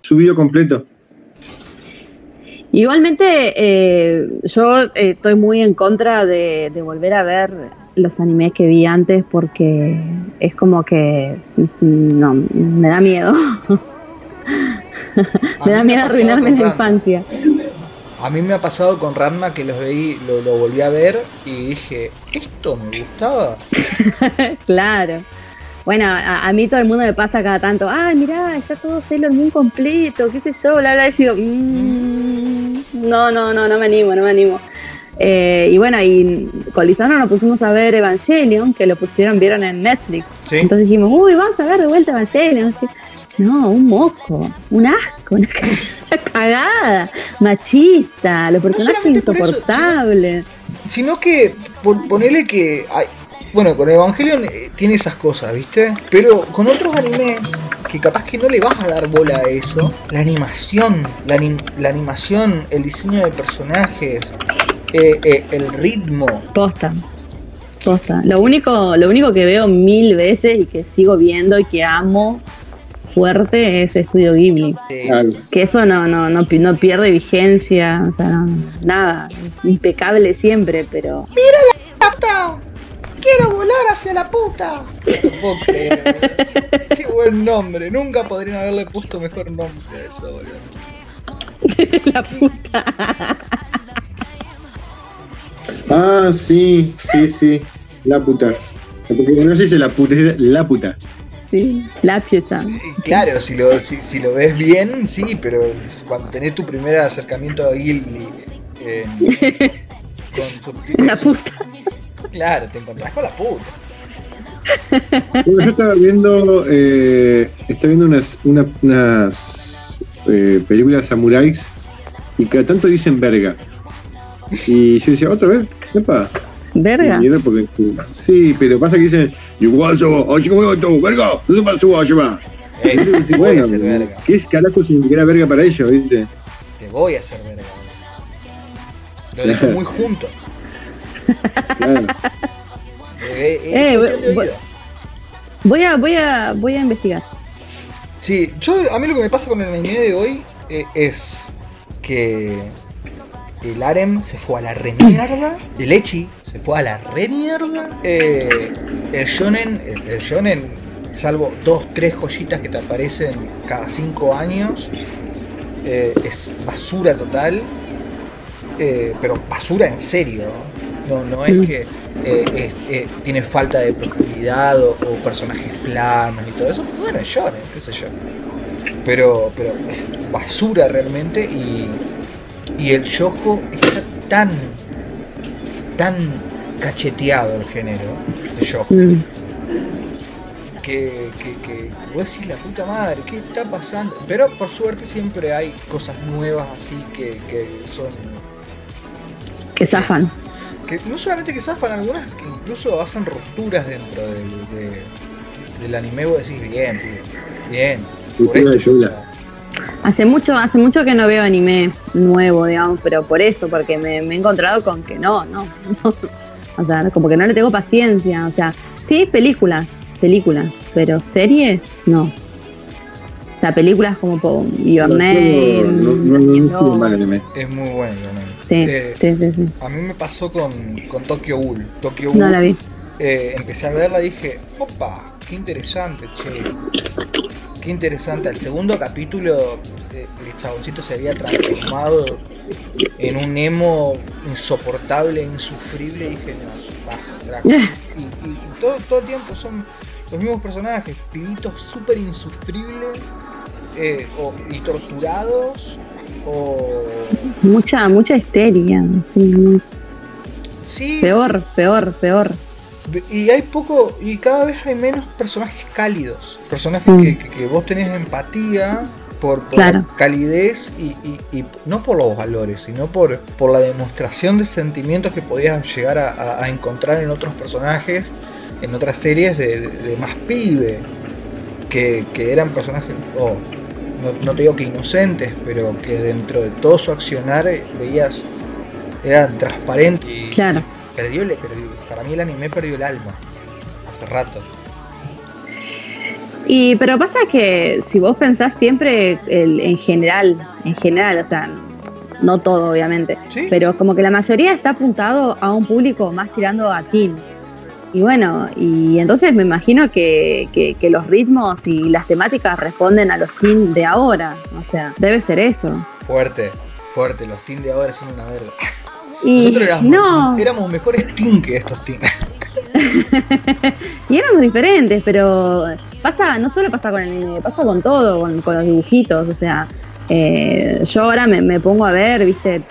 Subido completo. Igualmente, eh, yo eh, estoy muy en contra de, de volver a ver los animes que vi antes porque es como que mm, no, me da miedo. me da miedo arruinarme la infancia. A mí me ha pasado con Ranma que los veí, lo, lo volví a ver y dije, ¿esto me gustaba? claro. Bueno, a, a mí todo el mundo me pasa cada tanto, ah, mirá, está todo Sailor Moon completo, qué sé yo, bla, bla, y yo, "Mm, no, no, no, no me animo, no me animo. Eh, y bueno, y con Lisandro nos pusimos a ver Evangelion, que lo pusieron, vieron en Netflix. Sí. Entonces dijimos, uy, vamos a ver de vuelta Evangelion. No, un moco, un asco, una ca- una cagada, machista, los personajes solamente por eso, insoportables. Sino que, por, ponele que... hay- bueno, con Evangelion eh, tiene esas cosas, ¿viste? Pero con otros animes que capaz que no le vas a dar bola a eso, la animación, la, anim- la animación, el diseño de personajes, eh, eh, el ritmo, Posta. Posta. Lo único, lo único que veo mil veces y que sigo viendo y que amo fuerte es Estudio Ghibli. Claro. Que eso no, no, no, no pierde vigencia, o sea, no- nada. Impecable siempre, pero. ¡Quiero volar hacia la puta! No puedo creer. Qué buen nombre. Nunca podrían haberle puesto mejor nombre a eso, boludo. la puta. Ah, sí, sí, sí. La puta. Porque no se dice la puta, se dice la puta. Sí, la. Y Claro, si lo, si, si lo ves bien, sí, pero cuando tenés tu primer acercamiento a Ghibli eh, con subtítulos, La puta. Claro, te encontrás con la puta. Bueno, yo estaba viendo, eh, estaba viendo unas, una- unas eh, películas samuráis y cada tanto dicen verga. Y yo decía, ¿otra vez? Epa. Verga. Y era porque, sí, pero pasa que dicen, "Yuguazo, oshimoto, verga, no se pasó, ashima". Eh, te voy a hacer verga. ¿qué es carajo significará verga para ellos, viste? Te voy a hacer verga. Lo dejo muy junto. Claro. Eh, eh, Eh, oído. Voy a, voy a, voy a investigar. Sí, yo a mí lo que me pasa con el anime de hoy eh, es que el harem se fue a la remierda, el echi se fue a la remierda, eh, el shonen, el, el shonen, salvo dos, tres joyitas que te aparecen cada cinco años, eh, es basura total, eh, pero basura en serio, no, no es que eh, es- tiene falta de profundidad o, o personajes planos y todo eso, bueno, es shonen, qué sé yo. Pero, pero es basura realmente y, y el yojo está tan tan cacheteado el género de yojo Mm. que, que, que vos decís la puta madre, ¿qué está pasando? Pero por suerte siempre hay cosas nuevas así que, que son Que zafan. que no solamente que zafan algunas que incluso hacen rupturas dentro del, de- del anime vos decís bien, pibe, bien, por esto. Hace mucho, hace mucho que no veo anime nuevo, digamos, pero por eso, porque me, me he encontrado con que no, no, no. O sea, como que no le tengo paciencia. O sea, sí, películas, películas, pero series, no. O sea, películas como Your Name, No, no, no, no, es muy bueno. Sí, Eh, sí, sí, sí. A mí me pasó con, con Tokyo Ghoul. Tokyo No Ghoul, la vi. eh, empecé a verla y dije, opa, qué interesante, che. Qué interesante. Al segundo capítulo, eh, el chaboncito se había transformado en un emo insoportable, insufrible. Y dije, no, baja. Y, y- y todo, todo el tiempo son los mismos personajes, pibitos súper insufribles eh, o- y torturados. O. Mucha, mucha histeria. Sí, Sí, peor, peor, peor. Y hay poco, y cada vez hay menos personajes cálidos. Personajes Mm. que, que- vos tenés empatía por, por Claro. calidez y, y- y no por los valores, sino por, por la demostración de sentimientos que podías llegar a, a- a encontrar en otros personajes, en otras series de, de- de más pibe. Que, que eran personajes, oh, no, no te digo que inocentes, pero que dentro de todo su accionar veías Era transparente. y Claro. Perdió, le perdió. Para mí el anime perdió el alma. Hace rato. Y pero pasa que si vos pensás siempre el- en general, en general, o sea, no todo obviamente, Sí. pero como que la mayoría está apuntado a un público más tirando a teen. Y bueno, y entonces me imagino que, que- que los ritmos y las temáticas responden a los teen de ahora. O sea, debe ser eso. Fuerte, fuerte. Los teens de ahora son una verga. Y Nosotros éramos, no, éramos mejores teens que estos teens. y éramos diferentes, pero pasa, no solo pasa con el anime, pasa con todo, con, con los dibujitos, o sea, eh, yo ahora me, me pongo a ver, viste,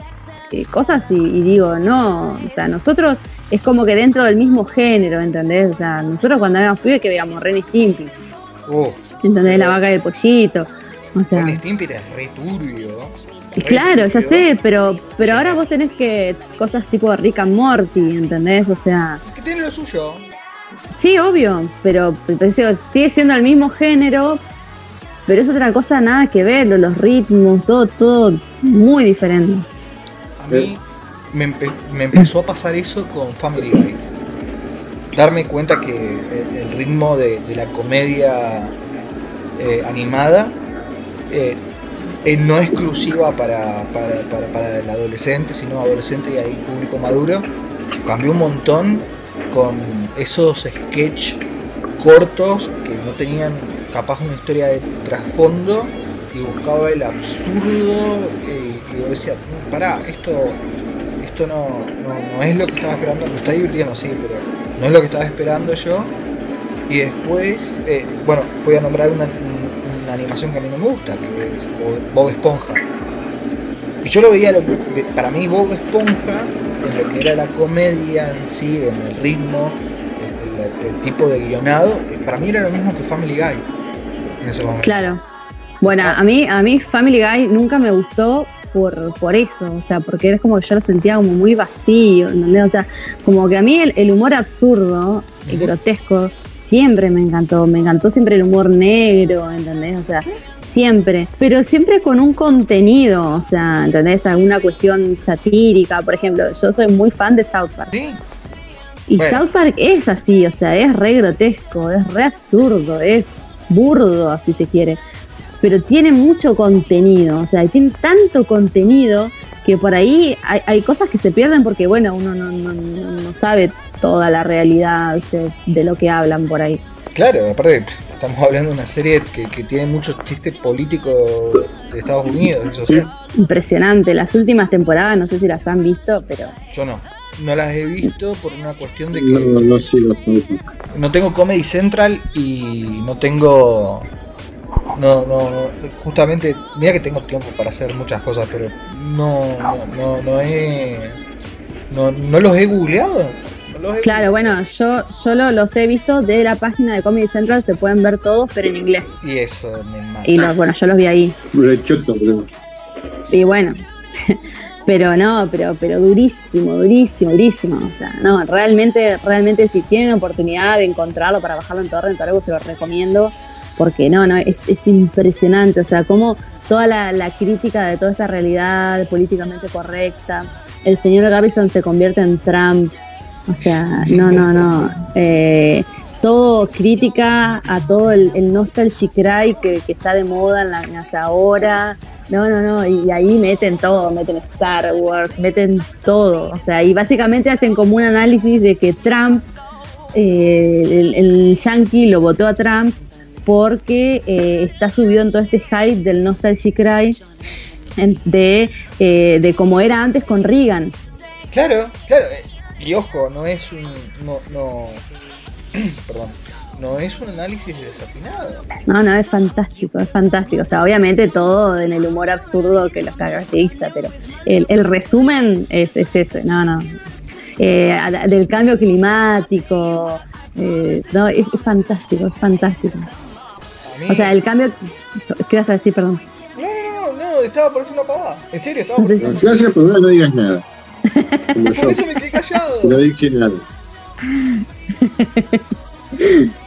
eh, cosas y, y digo, no, o sea, nosotros es como que dentro del mismo género, ¿entendés? O sea, nosotros cuando éramos pibes que veíamos Ren y Stimpy, Uh, ¿entendés? La vaca y el pollito, o sea, Ren y Stimpy era re turbio. Claro, ya sé, pero, pero ahora vos tenés que cosas tipo Rick and Morty, ¿entendés? O sea, Que tiene lo suyo. Sí, obvio, pero sigue siendo el mismo género, pero es otra cosa nada que ver, lo- los ritmos, todo, todo muy diferente. A mí me, empe- me empezó a pasar eso con Family Guy. Darme cuenta que el, el ritmo de, de la comedia eh, animada eh, eh, no exclusiva para, para, para- para el adolescente, sino adolescente y ahí público maduro. Cambió un montón con esos sketch cortos que no tenían capaz una historia de trasfondo y buscaba el absurdo eh, y yo decía, "Mm, pará, esto, esto no, no, es lo que estaba esperando, me está divirtiendo, sí, pero no es lo que estaba esperando yo. Y después, eh, bueno, voy a nombrar una, un- una animación que a mí no me gusta, que es Bob- Esponja. Y yo lo veía, lo- para mí Bob Esponja, en lo que era la comedia en sí, en el ritmo, el, el- el tipo de guionado, para mí era lo mismo que Family Guy en ese momento. Claro. Bueno, a mí, a mí Family Guy nunca me gustó por, por eso, o sea, porque es como que yo lo sentía como muy vacío, ¿entendés? O sea, como que a mí el, el humor absurdo y grotesco siempre me encantó, me encantó siempre el humor negro, ¿entendés? O sea, siempre, pero siempre con un contenido, o sea, ¿entendés? Alguna cuestión satírica, por ejemplo, yo soy muy fan de South Park. Sí, Y Bueno. South Park es así, o sea, es re grotesco, es re absurdo, es burdo, si se quiere. Pero tiene mucho contenido, o sea, tiene tanto contenido que por ahí hay, hay cosas que se pierden porque, bueno, uno no, no- no- no sabe toda la realidad ¿viste? de lo que hablan por ahí. claro, aparte estamos hablando de una serie que, que tiene muchos chistes políticos de Estados Unidos, eso sí. Impresionante, las últimas temporadas, no sé si las han visto, pero Yo no. No las he visto por una cuestión de que No, no South Park. no tengo Comedy Central y no tengo. No, no, no, justamente, mira que tengo tiempo para hacer muchas cosas, pero no, no, no, no he. No, no los he googleado. No los he claro, bueno, yo solo los he visto de la página de Comedy Central, se pueden ver todos, pero en inglés. Y eso me mata. Y los, bueno, yo los vi ahí. Rechoto. Y bueno, pero no, pero, pero durísimo, durísimo, durísimo. O sea, no, realmente, realmente si tienen oportunidad de encontrarlo para bajarlo en torrent algo, se lo recomiendo. Porque no, no, es, es impresionante. O sea, como toda la, la crítica de toda esta realidad políticamente correcta. El señor Garrison se convierte en Trump. O sea, no, no, no. Eh, todo crítica a todo el, el nostalgic cry que, que está de moda en la, en hasta ahora. No, no, no, y ahí meten todo, meten Star Wars, meten todo. O sea, y básicamente hacen como un análisis de que Trump, eh, el yankee lo votó a Trump porque eh, está subido en todo este hype del Nostalgic Cry de, eh, de como era antes con Reagan. Claro, claro. eh, Y ojo, no es un. No, no. Perdón. No es un análisis desafinado. No, no, es fantástico, es fantástico. O sea, obviamente todo en el humor absurdo que los caracteriza, pero el, el resumen es, es ese, no, no. Eh, del cambio climático, eh, no, es, es fantástico, es fantástico. O sea, el cambio. ¿Qué vas a decir, perdón? No, no, no, no, estaba por hacer una pavada. En serio, estaba por No, si vas a probar, no digas nada. Como Por yo, eso me quedé callado. no dije nada.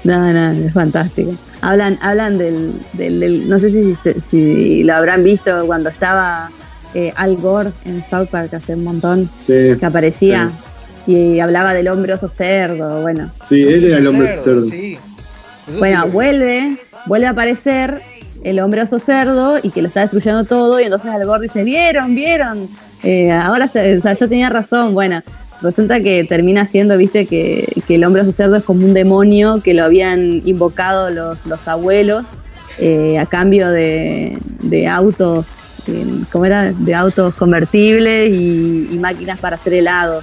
No, no, es fantástico. Hablan, hablan del, del, del- no sé si, si, si lo habrán visto cuando estaba eh, Al Gore en South Park hace un montón, Sí, que aparecía y hablaba del hombre oso cerdo, bueno. sí, él era el hombre Cerdo, cerdo. sí. Bueno, sí vuelve, vuelve a aparecer el hombre oso cerdo y que lo está destruyendo todo y entonces Al Gore dice, vieron, vieron, Eh, ahora se- o sea, yo tenía razón, bueno. Resulta que termina siendo, viste, que, que el hombre oso cerdo es como un demonio que lo habían invocado los, los abuelos eh, a cambio de, de autos, eh, ¿cómo era? De autos convertibles y, y máquinas para hacer helado.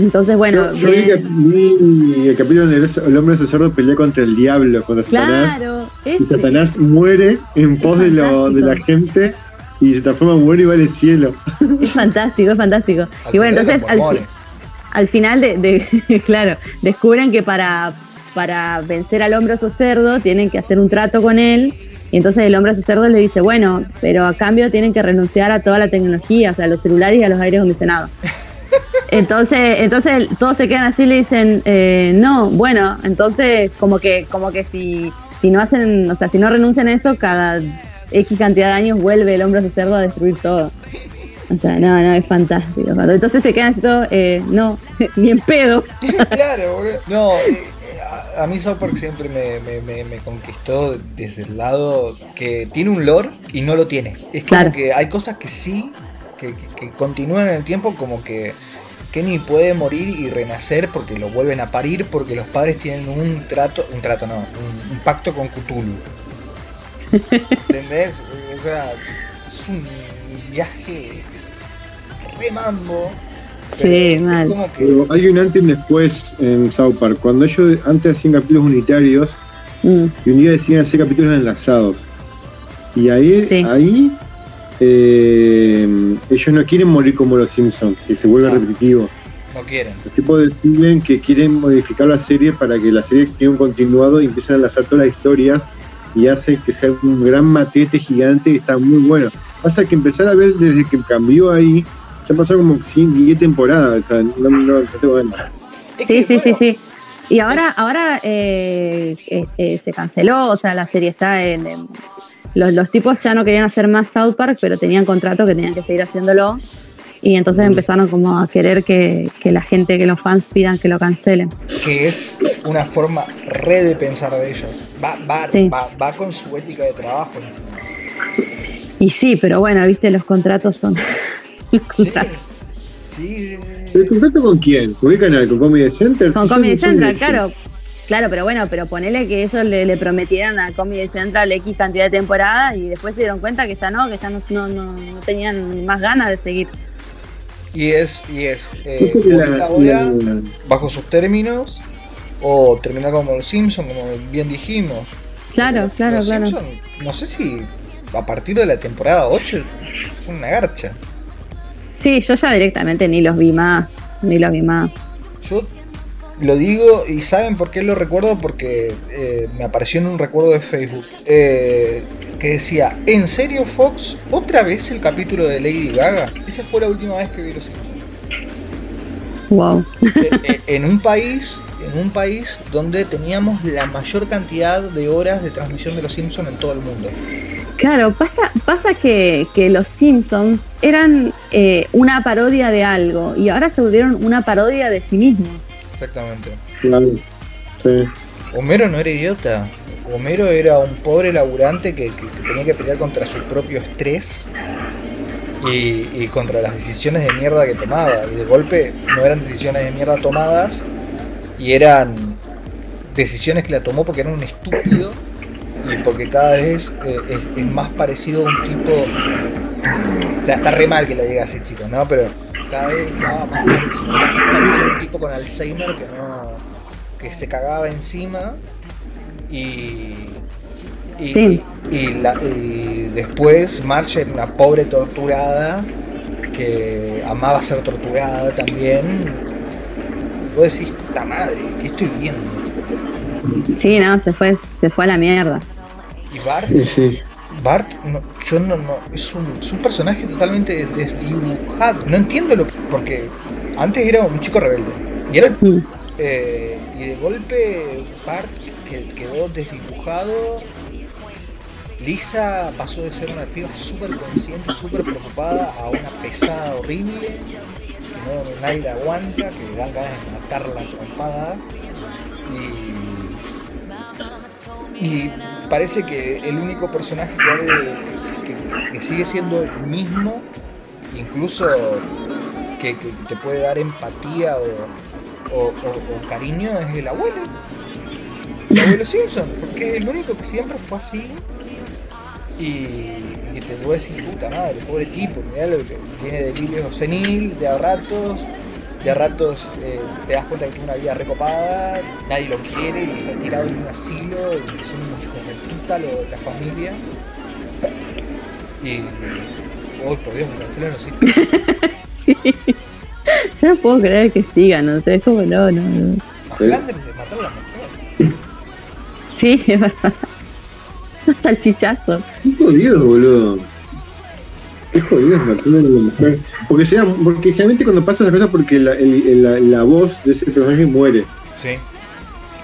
Entonces, bueno, yo, yo vi, ven- que- vi el capítulo donde el, el hombre cerdo pelea contra el diablo, contra Satanás. claro, Y. Satanás muere en pos de, lo, de la gente y se transforma en bueno y va al cielo. Es fantástico, es fantástico. al Y bueno, entonces al, final de, de- claro, descubren que para, para vencer al hombre cerdo tienen que hacer un trato con él. Y entonces el hombre cerdo le dice, bueno, pero a cambio tienen que renunciar a toda la tecnología, o sea, a los celulares y a los aires acondicionados. Entonces, entonces todos se quedan así y le dicen, eh, no, bueno, entonces como que, como que si, si no hacen, o sea, si no renuncian a eso, cada X cantidad de años vuelve el hombre oso cerdo a destruir todo. O sea, no, no, es fantástico. Entonces se quedan así todos, eh, no, ni en pedo. claro, boludo. No, eh, a, a mí South siempre me, me- me- me conquistó desde el lado que tiene un lore y no lo tiene. Es como Claro. que hay cosas que sí, que, que- que continúan en el tiempo, como que Kenny puede morir y renacer porque lo vuelven a parir, porque los padres tienen un trato, un trato no, un, un pacto con Cthulhu. ¿Entendés? O sea, es un viaje re mambo. pero Sí, es mal. como que Pero hay un antes y un después en South Park. Cuando ellos antes hacían capítulos unitarios Mm, y un día decían hacer capítulos enlazados. Y ahí, Sí. ahí eh, ellos no quieren morir como los Simpsons, que se vuelve No. repetitivo. no quieren. Los tipos deciden que quieren modificar la serie para que la serie tenga un continuado y empiezan a enlazar todas las historias y hace que sea un gran matete gigante y está muy bueno. Pasa que empezar a ver desde que cambió ahí, ya pasó como 10 temporadas, o sea, no, no, no tengo ganas. Es Sí, sí, sí, bueno, sí. Y ahora, ahora eh, eh, eh, se canceló, o sea, la serie está en, en- los, los tipos ya no querían hacer más South Park, pero tenían contrato que tenían que seguir haciéndolo. Y entonces empezaron como a querer que, que la gente, que los fans pidan que lo cancelen. que es una forma re de pensar de ellos. Va, va, Sí. va, va con su ética de trabajo. Y sí, pero bueno, viste, los contratos son... los Sí, contratos. sí, ¿El contrato con quién? ¿Con qué canal? ¿Con Comedy Center? Con Comedy Central, claro. Claro, pero bueno, pero ponele que ellos le, le prometieran a Comedy Central X cantidad de temporadas y después se dieron cuenta que ya no, que ya no, no, no, no tenían más ganas de seguir. Y es, y es eh, ahora bajo sus términos o terminar como los Simpsons, como bien dijimos. Claro, Los- claro, los claro. Simpson, no sé si a partir de la temporada 8 es una garcha. Sí, yo ya directamente ni los vi más, ni los vi más. Yo lo digo y saben por qué lo recuerdo porque eh, me apareció en un recuerdo de Facebook eh, que decía, ¿en serio Fox? ¿Otra vez el capítulo de Lady Gaga? Esa fue la última vez que vi los Simpsons. Wow. Eh, eh, en un país, en un país donde teníamos la mayor cantidad de horas de transmisión de los Simpsons en todo el mundo. Claro, pasa, pasa que, que los Simpsons eran eh, una parodia de algo y ahora se volvieron una parodia de sí mismos. Exactamente. Claro. Sí. Homero no era idiota. Homero era un pobre laburante que, que- que tenía que pelear contra su propio estrés y, y contra las decisiones de mierda que tomaba. Y de golpe no eran decisiones de mierda tomadas y eran decisiones que la tomó porque era un estúpido y porque cada vez eh, es, es más parecido a un tipo. O sea, está re mal que lo diga así, chicos, ¿no? Pero cada vez estaba más parecido, más parecido a un tipo con Alzheimer que no. que se cagaba encima y. Y, Sí. y, la- y después Marge era una pobre torturada que amaba ser torturada también. Vos decís, puta madre, ¿qué estoy viendo? Sí, no, se fue, se fue a la mierda. Y Bart, Sí, sí. Bart, no, yo no, no, es un, es un personaje totalmente desdibujado. No entiendo lo que. Porque antes era un chico rebelde. Y era Mm. Eh, y de golpe Bart que quedó desdibujado Lisa pasó de ser una piba súper consciente, súper preocupada a una pesada horrible, que no, nadie la aguanta, que le dan ganas de matarla a trompadas. Y, y parece que el único personaje que, que- sigue siendo el mismo, incluso que, te puede dar empatía o, o- cariño, es el abuelo. El abuelo Simpson, porque es el único que siempre fue así y, y te voy a decir, puta madre, pobre tipo, mirá lo que tiene delirio senil, de a ratos, de a ratos eh, te das cuenta que tiene una vida recopada, nadie lo quiere y está tirado en un asilo y son unos hijos de puta lo- la familia. Y. Oh, por Dios, me cancelan los hijos. Yo no puedo creer que sigan, no sé, es como no, no, no. A Flanders le mataron a la mujer. Sí, es verdad. Hasta el chichazo. Qué jodido, boludo. Qué jodido es matar a una mujer. Porque, sea, porque generalmente cuando pasa esas cosas porque la, el- el- la, la voz de ese personaje muere. Sí.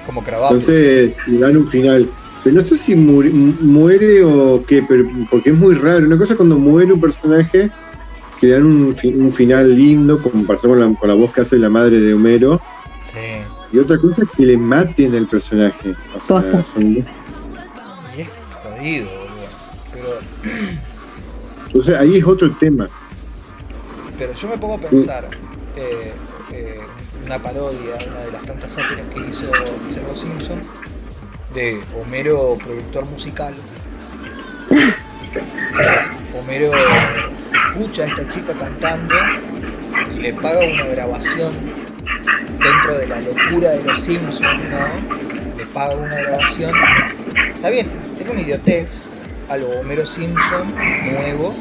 Como Cravado. Entonces le dan un final. Pero no sé si muri- mu- muere o qué, pero, porque es muy raro. Una cosa es cuando muere un personaje que le dan un, un final lindo, como pasó con la, con la voz que hace la madre de Homero. Sí. Y otra cosa es que le maten al personaje. O sea, son Y es jodido, boludo. Pero, Entonces ahí es otro tema. pero yo me pongo a pensar. eh, eh, una parodia, una de las tantas sátiras que hizo, Los Simpson de Homero, productor musical. Homero escucha a esta chica cantando y le paga una grabación dentro de la locura de los Simpsons, ¿no? Le paga una grabación. Está bien, es una idiotez a lo Homero Simpson nuevo,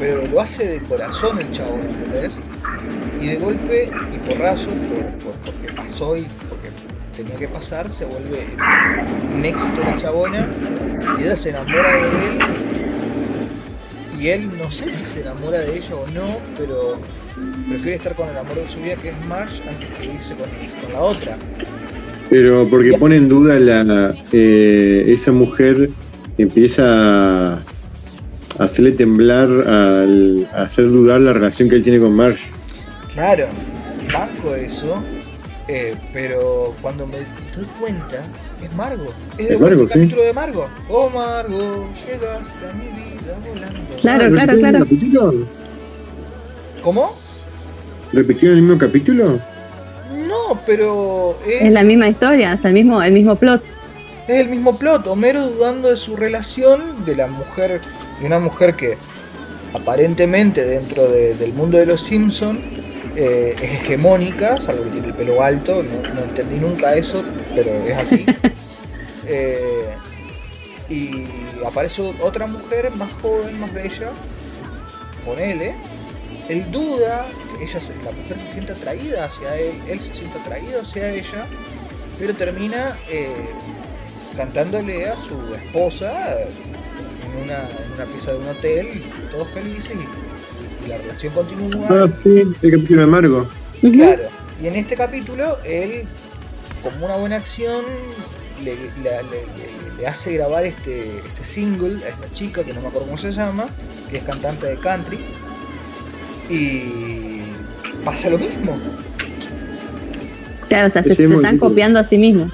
pero lo hace de corazón el chabón, ¿entendés? Y de golpe y porrazo, por, por- porque pasó y porque tenía que pasar, se vuelve un éxito la chabona y ella se enamora de él. Y él no sé si se enamora de ella o no, pero prefiere estar con el amor de su vida que es Marge antes que irse con, con la otra. Pero porque pone en duda la eh, esa mujer empieza a hacerle temblar, al, a hacer dudar la relación que él tiene con Marge. Claro, banco eso, eh, pero cuando me doy cuenta, es Margo. Es de Margo, el sí. capítulo de Margo. Oh Margo, llegaste a mi vida volando. Claro, Ah, claro, ¿repitieron claro. el capítulo? ¿Cómo? ¿Repitieron el mismo capítulo? No, pero es, Es la misma historia, es el mismo, el mismo plot. Es el mismo plot. Homero dudando de su relación de la mujer, de una mujer que aparentemente dentro de- del mundo de los Simpson es hegemónica, salvo que tiene el pelo alto, no, no entendí nunca eso, pero es así. Eh, y aparece otra mujer más joven, más bella, ponele. Él duda, que ella la mujer se siente atraída hacia él, él se siente atraído hacia ella, pero termina eh, cantándole a su esposa en una, en una pieza de un hotel, todos felices y, y la relación continúa. Ah, sí, el capítulo de Margo. Claro, y en este capítulo él, como una buena acción, le, la- le- le- le hace grabar este, este single a esta chica que no me acuerdo cómo se llama, que es cantante de country, y pasa lo mismo. Claro, o sea, se, están copiando a sí mismos.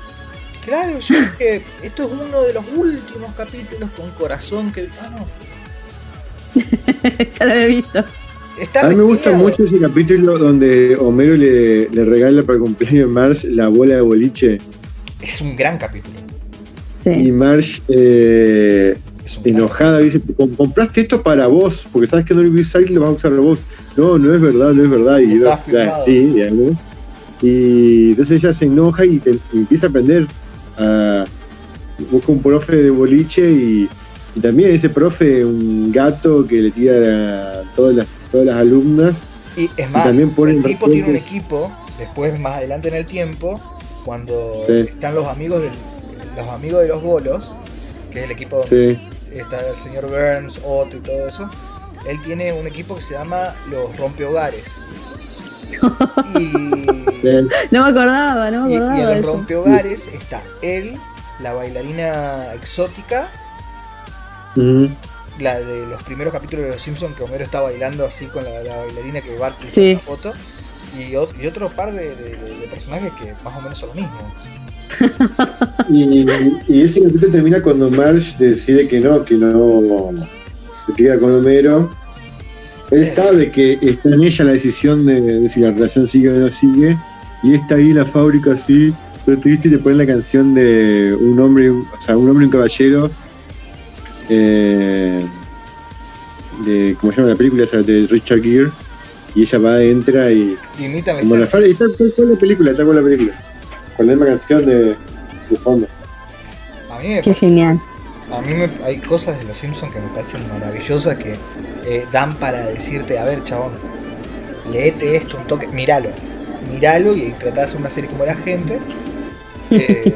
Claro, yo dije, esto es uno de los últimos capítulos con corazón que... Ah, no. ya lo he visto. Está A mí me gusta mucho ese capítulo donde Homero le, le regala para el cumpleaños de Marge la bola de boliche Es un gran capítulo. y. Marge eh, enojada dice, "Com- compraste esto para vos, porque sabes que no lo vas a usar y lo vas a usar vos. No, no es verdad, no es verdad. Y yo, firmado. sí. Y entonces ella se enoja y, te- y empieza a aprender. A, busca un profe de boliche y, y también ese profe, un gato que le tira a todas las, todas las alumnas. Y es más, también el tipo tiene un equipo, después más adelante en el tiempo, cuando Sí. están los amigos del, los amigos de los bolos, que es el equipo donde Sí, está el señor Burns, Otto y todo eso, él tiene un equipo que se llama los rompehogares. Y. No me acordaba, no me y- y acordaba. los eso. rompehogares está él, la bailarina exótica Ujú. La de los primeros capítulos de Los Simpsons que Homero está bailando así con la, la bailarina que Bart hizo Sí. la foto. Y, y otro par de, de- de- de personajes que más o menos son lo mismo. Y, y ese capítulo termina cuando Marge decide que no, que no se queda con Homero. Él sabe que está en ella la decisión de, de si la relación sigue o no sigue. Y está ahí la fábrica así, pero triste y le ponen la canción de un hombre, o sea, un hombre y un caballero. eh, de, ¿cómo se llama la película? Esa de Richard Gere. Y ella va, entra y Y imitan la como la escena. fábrica, y está cual la película, está con la película. Con la misma canción de, de fondo. A mí, me Qué genial. A mí me- hay cosas de Los Simpsons que me parecen maravillosas que eh, dan para decirte, a ver, chabón, leete esto un toque, míralo, míralo y trata de hacer una serie como la gente. Eh,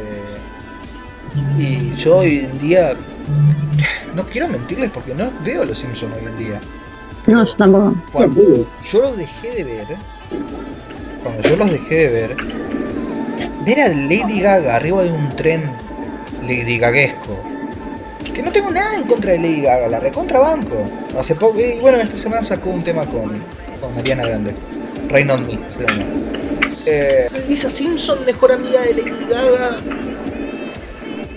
y yo hoy en día, no quiero mentirles porque no veo Los Simpsons hoy en día. No, yo tampoco. Cuando yo los dejé de ver, cuando yo los dejé de ver, ver a Lady Gaga arriba de un tren Lady Gaguesco, que no tengo nada en contra de Lady Gaga, la recontra banco. Hace poco, y bueno, esta semana sacó un tema con, con Ariana Grande, Rain on Me se llama. Eh, Lisa Simpson, mejor amiga de Lady Gaga.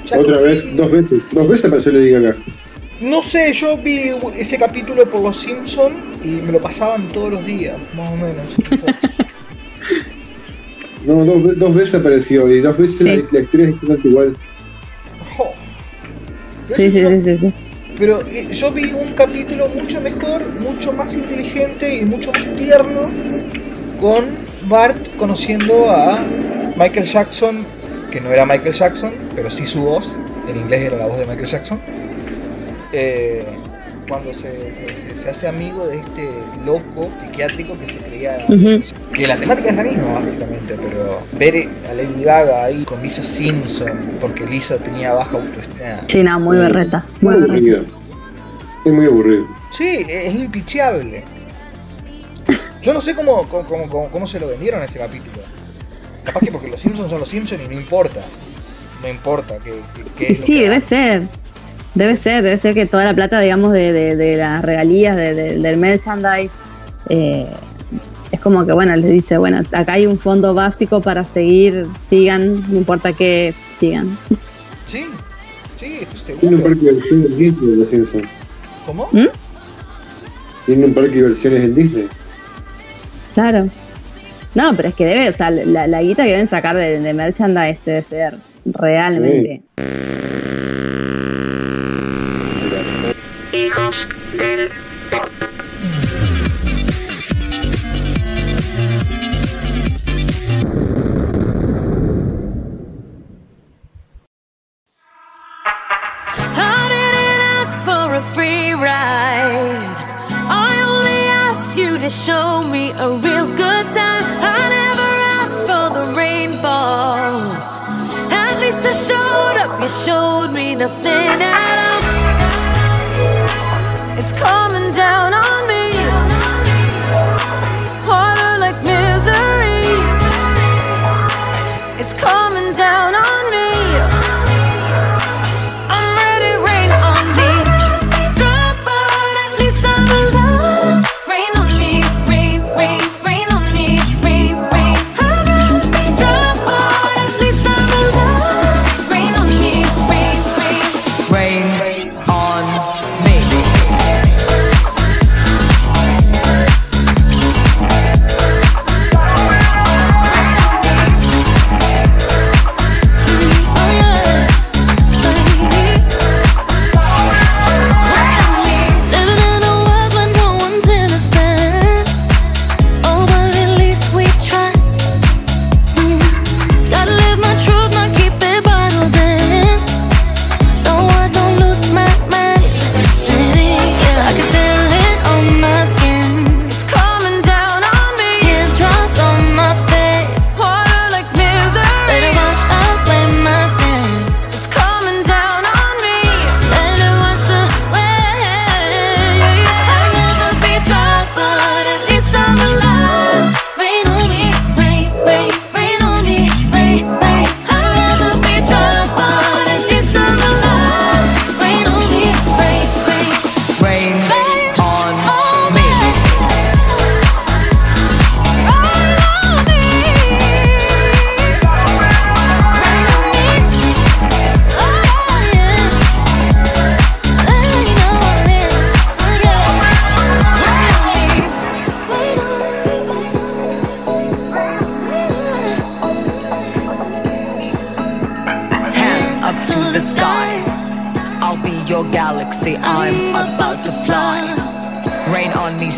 Ya Otra vez, vi. dos veces, dos veces apareció Lady Gaga. No sé, yo vi ese capítulo por los Simpsons y me lo pasaban todos los días, más o menos. No, dos, dos veces apareció y dos veces la, Sí. la historia es igual. Sí, sí, sí, sí. Pero eh, yo vi un capítulo mucho mejor, mucho más inteligente y mucho más tierno con Bart conociendo a Michael Jackson, que no era Michael Jackson, pero sí su voz, en inglés era la voz de Michael Jackson. Eh, cuando se, se- se- se hace amigo de este loco psiquiátrico que se creía que la temática es la misma básicamente, pero ver a Lady Gaga ahí con Lisa Simpson, porque Lisa tenía baja autoestima. Sí, no, muy berreta. Muy Muy aburrido. Es muy aburrido. Sí, es impicheable. Yo no sé cómo, cómo, cómo- cómo- cómo se lo vendieron a ese capítulo. Capaz que porque los Simpsons son los Simpsons y no importa. No importa que, que, que es lo sí, que debe ser. Debe ser, debe ser que toda la plata, digamos, de, de, de las regalías, de, de- del merchandise, eh, es como que, bueno, les dice, bueno, acá hay un fondo básico para seguir, sigan, no importa qué, sigan. Sí, sí, Tiene un seguro. parque de diversiones en Disney de los Simpsons. ¿Cómo? ¿Mm? Tiene un parque de diversiones en Disney. Claro. No, pero es que debe, o sea, la, la guita que deben sacar de, de merchandise debe ser realmente.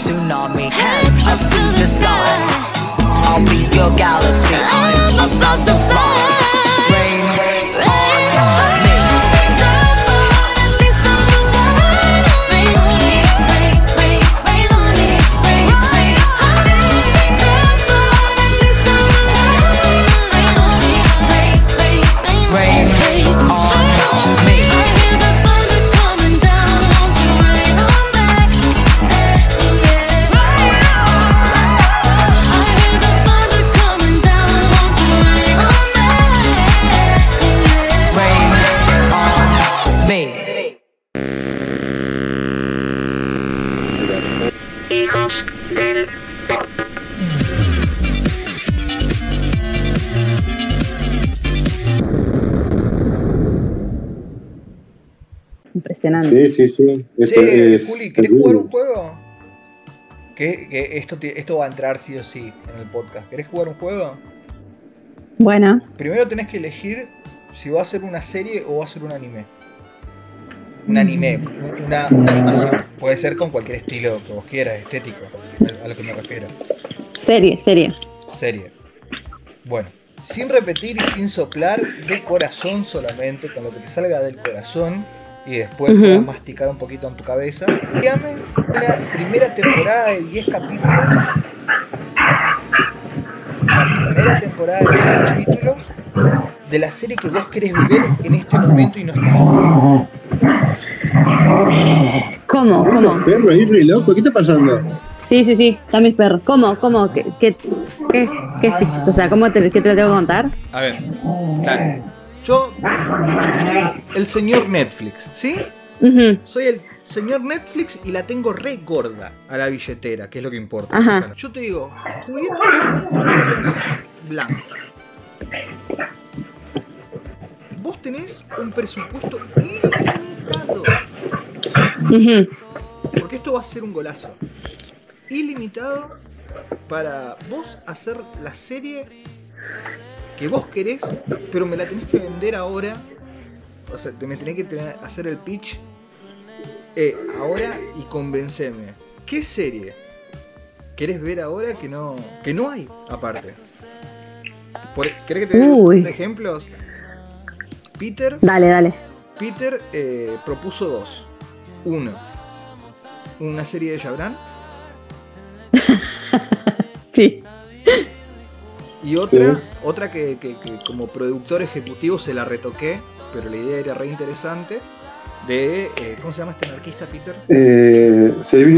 Rain on Sí, sí. Esto Che, es Juli, ¿querés jugar un juego? Que, que esto, te- esto va a entrar sí o sí en el podcast. ¿Querés jugar un juego? Bueno, Primero tenés que elegir si va a ser una serie o va a ser un anime. Un anime, una, una animación. Puede ser con cualquier estilo que vos quieras, estético, a lo que me refiero. serie, serie. Serie. Bueno, sin repetir y sin soplar, de corazón solamente, con lo que te salga del corazón y después puedas masticar un poquito en tu cabeza. Dígame una primera temporada de 10 capítulos. La primera temporada de 10 capítulos de la serie que vos querés ver en este momento y no está. ¿Cómo? ¿Cómo? Perro, ahí re loco, ¿qué está pasando? Sí, sí, sí, están mis perros. ¿Cómo? ¿Cómo? ¿Qué, qué, qué? O sea, ¿cómo te, qué te lo tengo que contar? A ver, claro. Yo, yo soy el señor Netflix, ¿sí? Soy el señor Netflix y la tengo re gorda a la billetera, que es lo que importa. Ajá. Yo te digo, Julieta Pérez Blanco. Vos tenés un presupuesto ilimitado. Porque esto va a ser un golazo. Ilimitado para vos hacer la serie que vos querés, pero me la tenés que vender ahora. O sea, te me tenés que tener- hacer el pitch eh, ahora y convenceme. ¿Qué serie querés ver ahora que no, que no hay aparte? Por- ¿Querés que te dé ejemplos? Peter Dale, dale. Peter eh, propuso dos. Uno, una serie de Jabran. Sí. Y otra, Sí. otra que, que- que como productor ejecutivo se la retoqué, pero la idea era re interesante. De, eh, ¿cómo se llama este anarquista, Peter? Eh,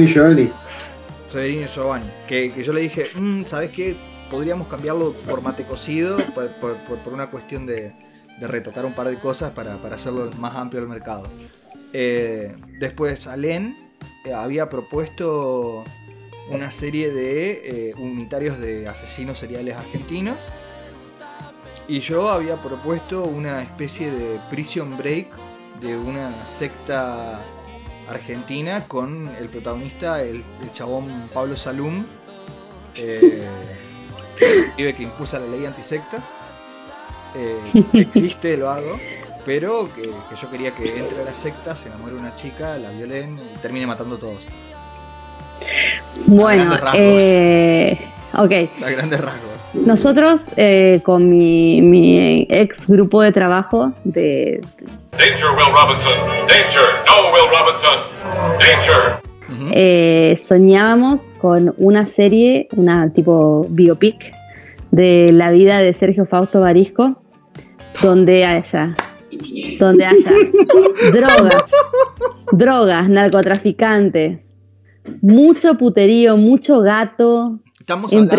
Giovanni. Severino Giovanni. Que, que yo le dije, "Mm, ¿sabes qué? Podríamos cambiarlo por mate cocido, por, por- por- una cuestión de, de retocar un par de cosas para, para hacerlo más amplio el mercado. Eh, después, Alen eh, había propuesto una serie de eh, unitarios de asesinos seriales argentinos. Y yo había propuesto una especie de prison break de una secta argentina con el protagonista, el, el chabón Pablo Salum, eh, que impulsa la ley antisectas. Eh, que existe el vago, pero que, yo quería que entre a la secta, se enamore una chica, la violen y termine matando a todos. Bueno, eh, ok. A grandes rasgos. Nosotros eh, con mi, mi ex grupo de trabajo de Danger, Will Robinson. Danger. No, Will Robinson. Danger. Eh, soñábamos con una serie, una tipo biopic de la vida de Sergio Fausto Barisco, donde haya, donde haya drogas, drogas, narcotraficantes, mucho puterío, mucho gato, Estamos hablando,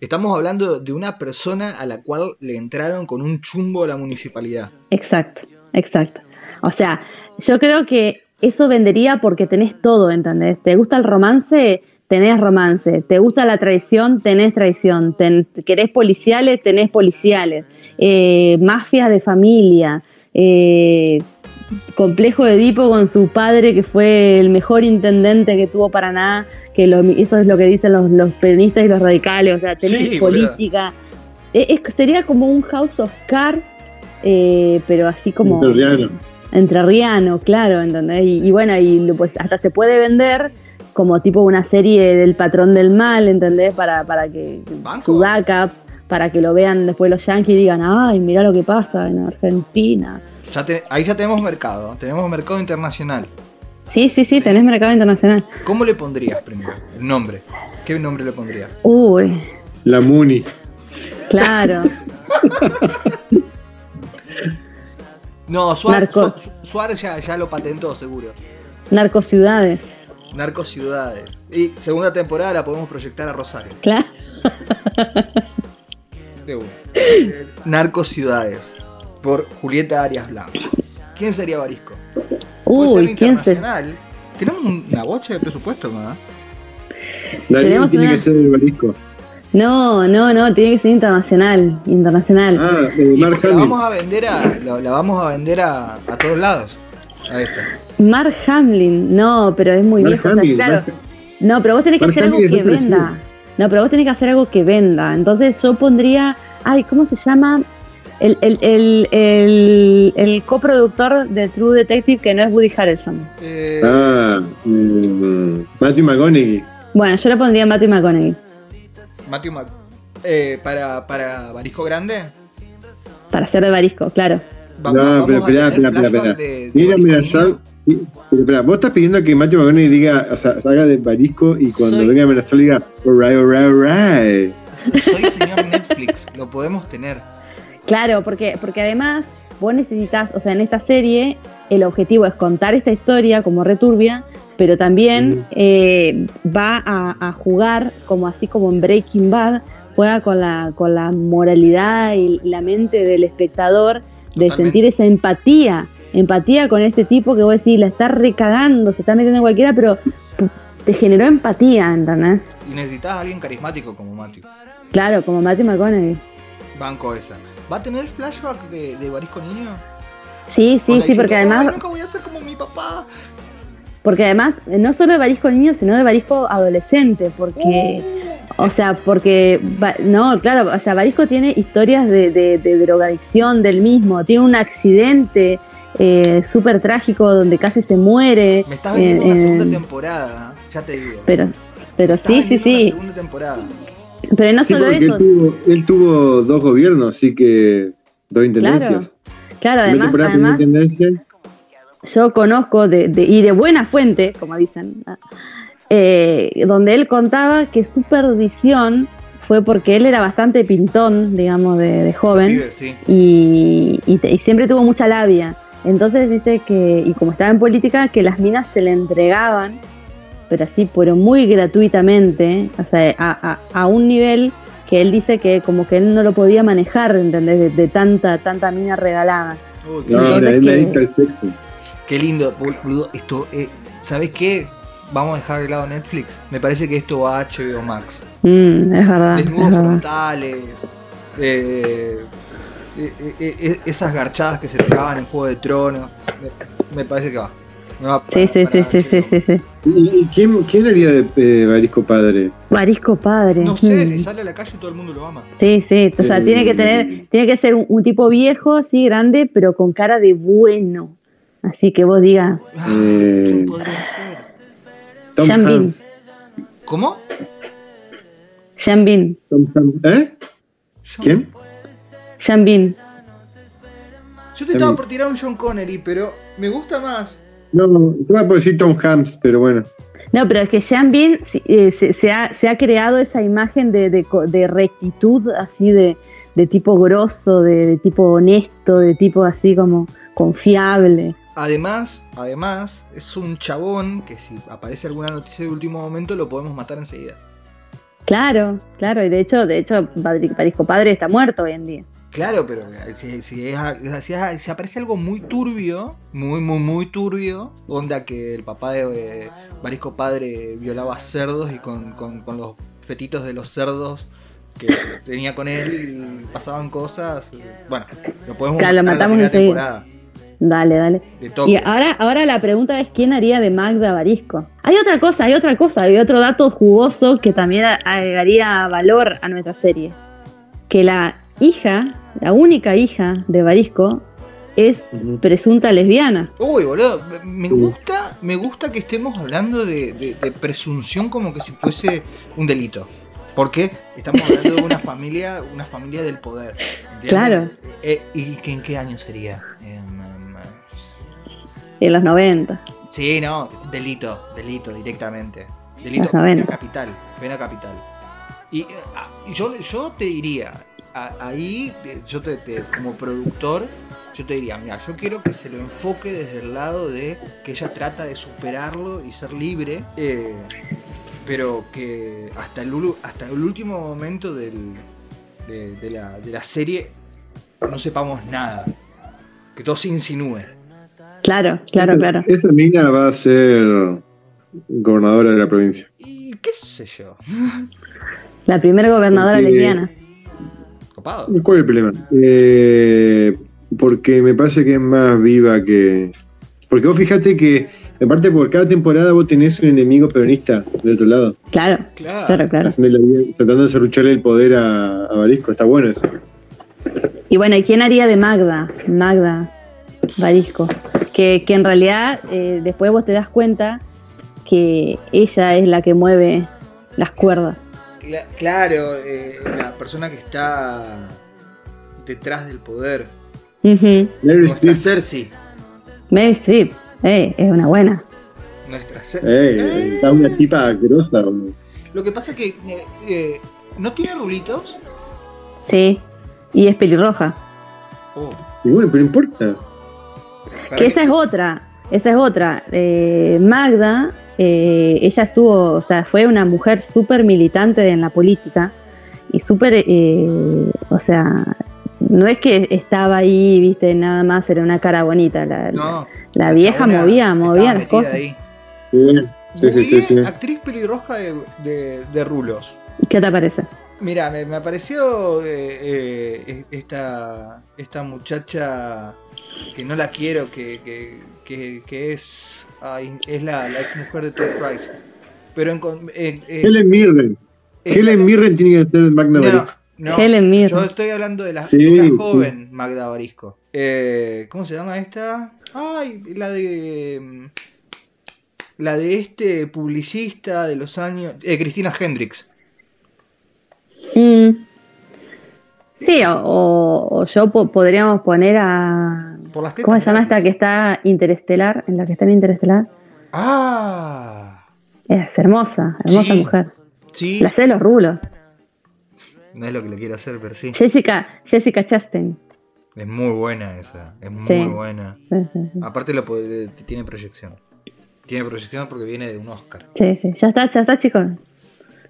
estamos hablando de una persona a la cual le entraron con un chumbo a la municipalidad. Exacto, exacto. O sea, yo creo que eso vendería porque tenés todo, ¿entendés? ¿Te gusta el romance? Tenés romance. ¿Te gusta la traición? Tenés traición. Ten- ¿Querés policiales? Tenés policiales. Eh, mafias de familia. Eh, complejo de Edipo con su padre, que fue el mejor intendente que tuvo Paraná. Que lo- eso es lo que dicen los, los peronistas y los radicales. O sea, tenés Sí, política. Es- sería como un House of Cards, eh, pero así como Entrerriano. entrerriano, claro, ¿entendés? Y, y bueno, y pues hasta se puede vender como tipo una serie del patrón del mal, ¿entendés? Para, para que Banco. su backup, para que lo vean después los yankees y digan, ay, mira lo que pasa en Argentina. Ya te- ahí ya tenemos mercado, tenemos mercado internacional. Sí, sí, sí, tenés mercado internacional. ¿Cómo le pondrías primero? El nombre. ¿Qué nombre le pondrías? Uy, La Muni. claro. No, Suárez, Narco. Su- Suárez ya, ya lo patentó seguro. Narcociudades, Narcos Ciudades. Y segunda temporada la podemos proyectar a Rosario. claro. De una. Eh, Narcos Ciudades. Por Julieta Arias Blanco. ¿Quién sería Barisco? Puede ser Uy, ¿quién se...? internacional. Tenemos un- una bocha de presupuesto, ¿no? Tiene una- que ser el barisco. No, no, no, tiene que ser internacional, internacional. Ah, eh, Mark la vamos a vender a. La, la vamos a vender a, a todos lados. A esta. Mark Hamlin, no, pero es muy Mark viejo. o sea, claro. Mark- No, pero vos tenés que Mark hacer algo que venda. No, pero vos tenés que hacer algo que venda. Entonces yo pondría. Ay, ¿cómo se llama? El, el, el, el, el coproductor de True Detective que no es Woody Harrelson. Eh, Ah, mm, Matthew McConaughey. Bueno, yo le pondría Matthew McConaughey. Matthew Mac. eh, para, para Barisco Grande. Para ser de Barisco, claro. va- No, vamos pero espera, espera, espera, flashback espera. de- de Mira, mira, pero espera, vos estás pidiendo que Matthew McConaughey diga, o sea, salga de Barisco y cuando Soy- venga a amenazar diga, alright, alright, alright. Soy señor Netflix, lo podemos tener. Claro, porque, porque además vos necesitas, o sea, en esta serie el objetivo es contar esta historia como returbia, pero también Mm. eh, va a, a jugar como así como en Breaking Bad, juega con la, con la moralidad y la mente del espectador de Totalmente. sentir esa empatía, empatía con este tipo que vos decís, la está recagando, se está metiendo en cualquiera, pero te generó empatía, ¿entendés? Y necesitas a alguien carismático como Matthew. Claro, como Matthew McConaughey. Banco esa. ¿Va a tener flashback de, de Barisco Niño? Sí, sí, sí, porque además... "Ay, nunca voy a ser como mi papá. Porque además, eh, no solo de Barisco niño, sino de Barisco adolescente, porque, Uh, o sea, porque, no, claro, o sea, Barisco tiene historias de, de- de drogadicción del mismo, tiene un accidente eh, súper trágico donde casi se muere. me estás vendiendo eh, una eh, segunda temporada, ya te digo. Pero, pero Me estás sí, sí, una sí, segunda temporada. Pero no Sí, solo eso, él tuvo, él tuvo dos gobiernos, así que dos intendencias. claro, Una además, además yo conozco de, de- y de buena fuente, como dicen, eh, donde él contaba que su perdición fue porque él era bastante pintón, digamos, de, de joven. Pibe, sí. y, y siempre tuvo mucha labia. Entonces dice que, y como estaba en política, que las minas se le entregaban, pero así, pero muy gratuitamente, o sea, a, a- a un nivel que él dice que como que él no lo podía manejar, ¿entendés? De, de tanta, tanta mina regalada. Uy, qué, No, que- sexo. qué lindo, boludo. Esto, eh, ¿sabes qué? Vamos a dejar de lado Netflix. Me parece que esto va a HBO Max. Mm, es verdad. es Desnudos frontales. eh, eh, eh, eh, esas garchadas que se pegaban en Juego de Tronos. Me, me parece que va. Sí, para- sí, para sí, sí, sí, sí, sí. ¿Y, quién, quién haría de eh, Barisco padre? Barisco padre. No sé, Mm. si sale a la calle todo el mundo lo ama. Sí, sí, o sea, Eh, tiene que tener, tiene que ser un, un tipo viejo, así grande, pero con cara de bueno. Así que vos digas, Ah, Eh. ¿Quién podría ser? Tom Bean. Hanks. ¿Cómo? Sean Bean, Tom. ¿Eh? John- ¿Quién? Sean Bean. Yo te estaba por tirar un John Connery, pero me gusta más. No, te voy a decir Tom Hanks, pero bueno. No, pero es que Sean Bean eh, se, se ha, se ha creado esa imagen de, de co- de rectitud, así de, de tipo grosso, de, de tipo honesto, de tipo así como confiable. Además, además, es un chabón que si aparece alguna noticia de último momento lo podemos matar enseguida. Claro, claro, y de hecho, de hecho, Parisco Padre está muerto hoy en día. Claro, pero si, si, es- si, es- si aparece algo muy turbio, muy, muy, muy turbio, onda que el papá de eh, Barisco Padre violaba cerdos y con, con- con los fetitos de los cerdos que tenía con él pasaban cosas. Bueno, lo podemos Claro, lo en la temporada Dale, dale. Y ahora, ahora la pregunta es quién haría de Magda Barisco. Hay otra cosa, hay otra cosa, hay otro dato jugoso que también agregaría valor a nuestra serie. Que la hija, la única hija de Barisco, es presunta lesbiana. Uy, boludo, me- gusta, me gusta que estemos hablando de, de- de presunción como que si fuese un delito. Porque estamos hablando de una familia, una familia del poder. ¿entiendes? Claro. Eh, ¿Y que en qué año sería? Em, em, En los 90. sí, no, delito, delito directamente. Delito, Los 90. pena capital, pena capital. Y ah, y yo, yo te diría, a- ahí, eh, yo te, te- como productor, yo te diría, mira, yo quiero que se lo enfoque desde el lado de que ella trata de superarlo y ser libre, eh, pero que hasta el, hasta el último momento del, de, de la, de la serie no sepamos nada, que todo se insinúe. Claro, claro, Esa- claro. Esa mina va a ser gobernadora de la provincia. Y qué sé yo, La primera gobernadora Porque- lesbiana. Copado. ¿Cuál es el problema? Eh, porque me parece que es más viva que. Porque vos fijate que, aparte, por cada temporada vos tenés un enemigo peronista del otro lado. Claro, Claro. claro, claro. tratando de serrucharle el poder a, a Barisco. Está bueno eso. Y bueno, ¿y quién haría de Magda? Magda Barisco. Que, que en realidad eh, después vos te das cuenta que ella es la que mueve las cuerdas. Cla- Claro, eh, la persona que está detrás del poder. Ujú. Meryl Nuestra Streep, Cersei. Meryl Streep, eh, es una buena. Nuestra Cersei. eh, está una tipa boludo. Lo que pasa es que eh, eh, no tiene rulitos. Sí, y es pelirroja. Oh, Y bueno, pero importa. Que esa es otra, esa es otra. Eh, Magda, eh, ella estuvo, o sea, fue una mujer súper militante en la política y súper, eh, o sea, no es que estaba ahí, viste, nada más, era una cara bonita. La, No, la vieja movía, movía las cosas. ahí. Sí, sí, sí, sí, sí. Googleé Actriz pelirroja de, de- de rulos. ¿Qué te parece? Mira, me, me apareció eh, eh, esta, esta muchacha que no la quiero, que, que, que, que es, ay, es la, la ex mujer de Tom Price. Pero en, con- eh, eh, Helen Mirren. Helen Mirren tiene que ser Magna No, Barisco. no, Helen Mirren. Yo estoy hablando de la, Sí, de sí. joven Magda Barisco. Eh, ¿Cómo se llama esta? Ay, la de. mm, La de este publicista de los años. eh, Cristina Hendricks. Mm. Sí, o, o- o yo po- podríamos poner a... Por las tetas ¿Cómo se llama esta que está interestelar? En la que está en interestelar. Ah, Es hermosa, hermosa Sí. mujer. sí. La sé de los rulos. No es lo que le quiero hacer, pero sí. Jessica, Jessica Chastain. Es muy buena esa. Es muy Sí. buena. Aparte, lo puede- tiene proyección. Tiene proyección porque viene de un Oscar. Sí, sí. Ya está, ya está, chicos.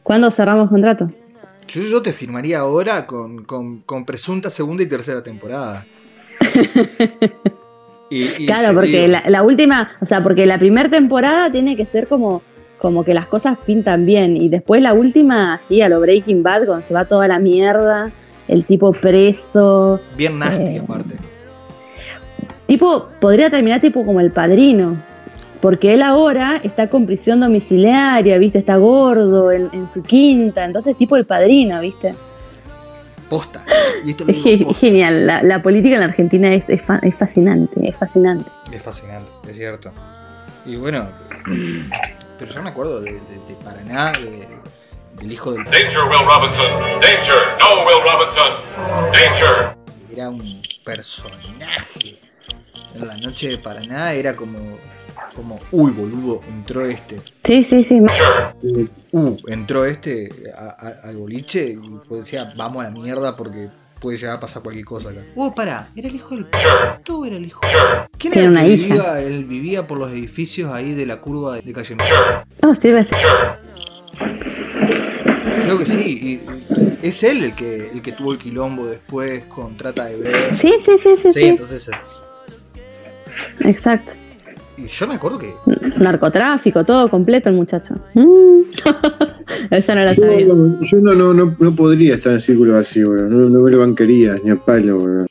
¿Cuándo cerramos contrato? Yo, yo te firmaría ahora con, con, con presunta segunda y tercera temporada. Y- y Claro, porque la última, o sea, porque la primera temporada tiene que ser como, como que las cosas pintan bien. Y después la última, así, a lo Breaking Bad, cuando se va toda la mierda, el tipo preso. Bien nasty, eh, aparte. Tipo, podría terminar tipo como el padrino. Porque él ahora está con prisión domiciliaria, ¿viste? Está gordo en, en su quinta. Entonces, tipo el padrino, ¿viste? Posta. Y esto lo Es digo ge- posta. genial. La, la política en la Argentina es, es fa- es fascinante, es fascinante. Es fascinante, es cierto. Y bueno, pero yo me acuerdo de, de- de Paraná, de- del hijo del... Danger, Will Robinson. Danger. No, Will Robinson. Danger. Era un personaje. En la noche de Paraná era como... Como, uy, boludo, entró este. Sí, sí, sí. Danger. Uh, entró este a- a- al boliche y pues decía, vamos a la mierda porque puede llegar a pasar cualquier cosa acá. Uh, pará, era el hijo del... Tú era el hijo. ¿Quién era una el que hija. vivía? Él vivía por los edificios ahí de la curva de, de calle. Danger. Oh, sí, ves. Creo que sí. y- es él el que el que tuvo el quilombo después con trata de bebés. Sí, sí, sí, sí, Sí, sí. entonces. eh, Exacto. Yo me acuerdo que. Narcotráfico, todo completo el muchacho. Mm. Esa no la yo, sabía. Yo no, no, no, podría estar en círculos así, bro. No, no me lo banquería, ni a palo, bro.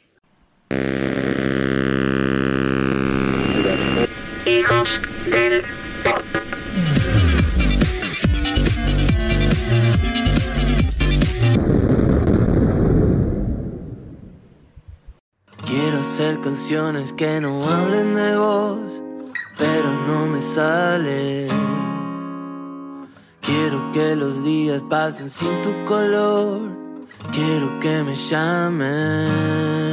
Quiero hacer canciones que no hablen de vos pero no me sale. Quiero que los días pasen sin tu color. Quiero que me llamen.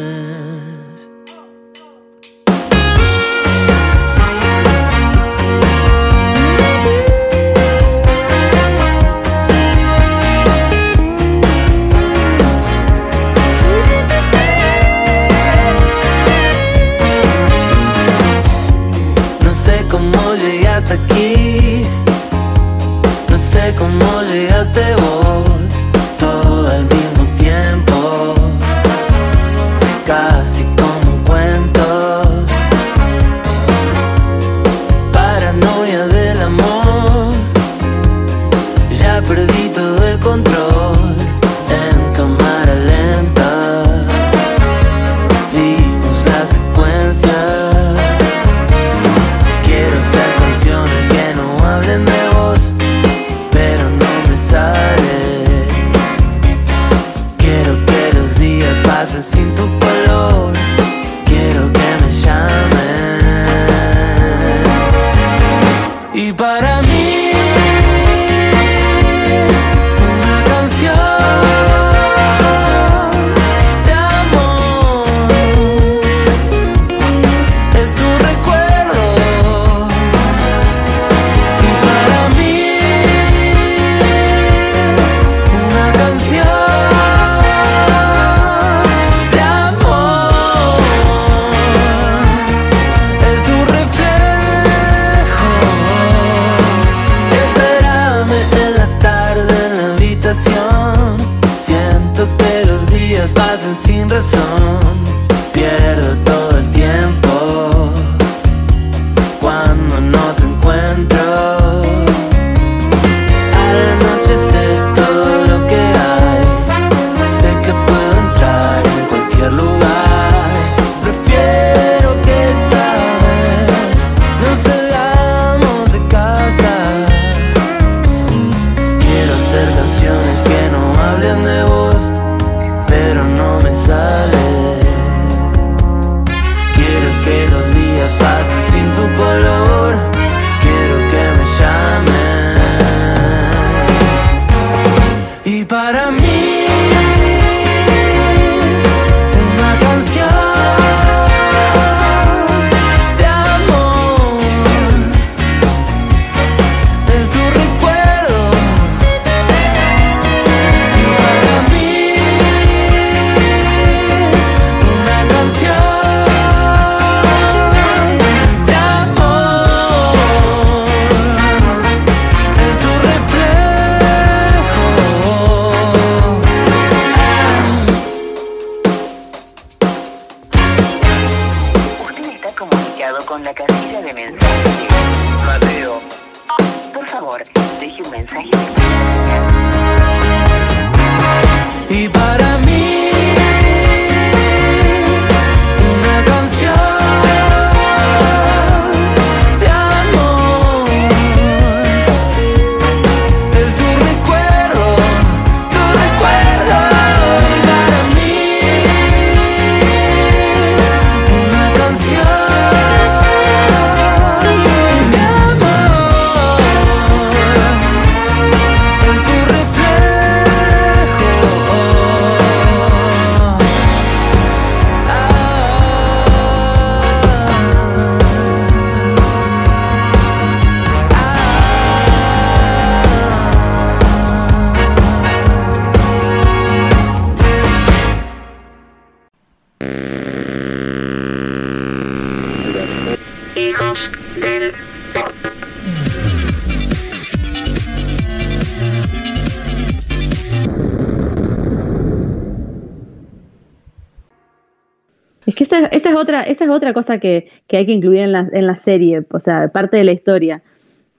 es otra cosa que, hay que incluir en la, en la, serie, o sea, parte de la historia.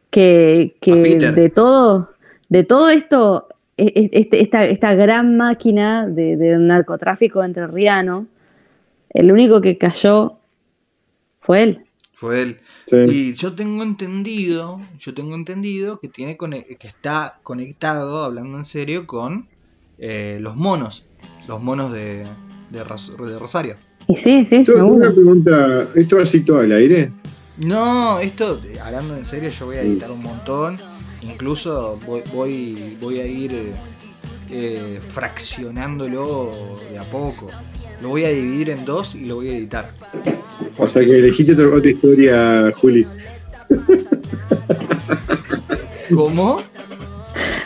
Que, de todo, de todo esto, e, e, este, esta, gran máquina de, narcotráfico entre Riano, el único que cayó fue él. Fue él. Y yo tengo entendido, yo tengo entendido que tiene que está conectado, hablando en serio, con eh, los monos, los monos de Rosario. Y sí, sí, Yo tengo una seguro. pregunta, ¿esto va así todo al aire? No, esto, hablando en serio, yo voy a editar un montón. Incluso voy, voy, voy a ir eh, eh, fraccionándolo de a poco. Lo voy a dividir en dos y lo voy a editar. O sea que elegiste otra, otra historia, Juli. ¿Cómo?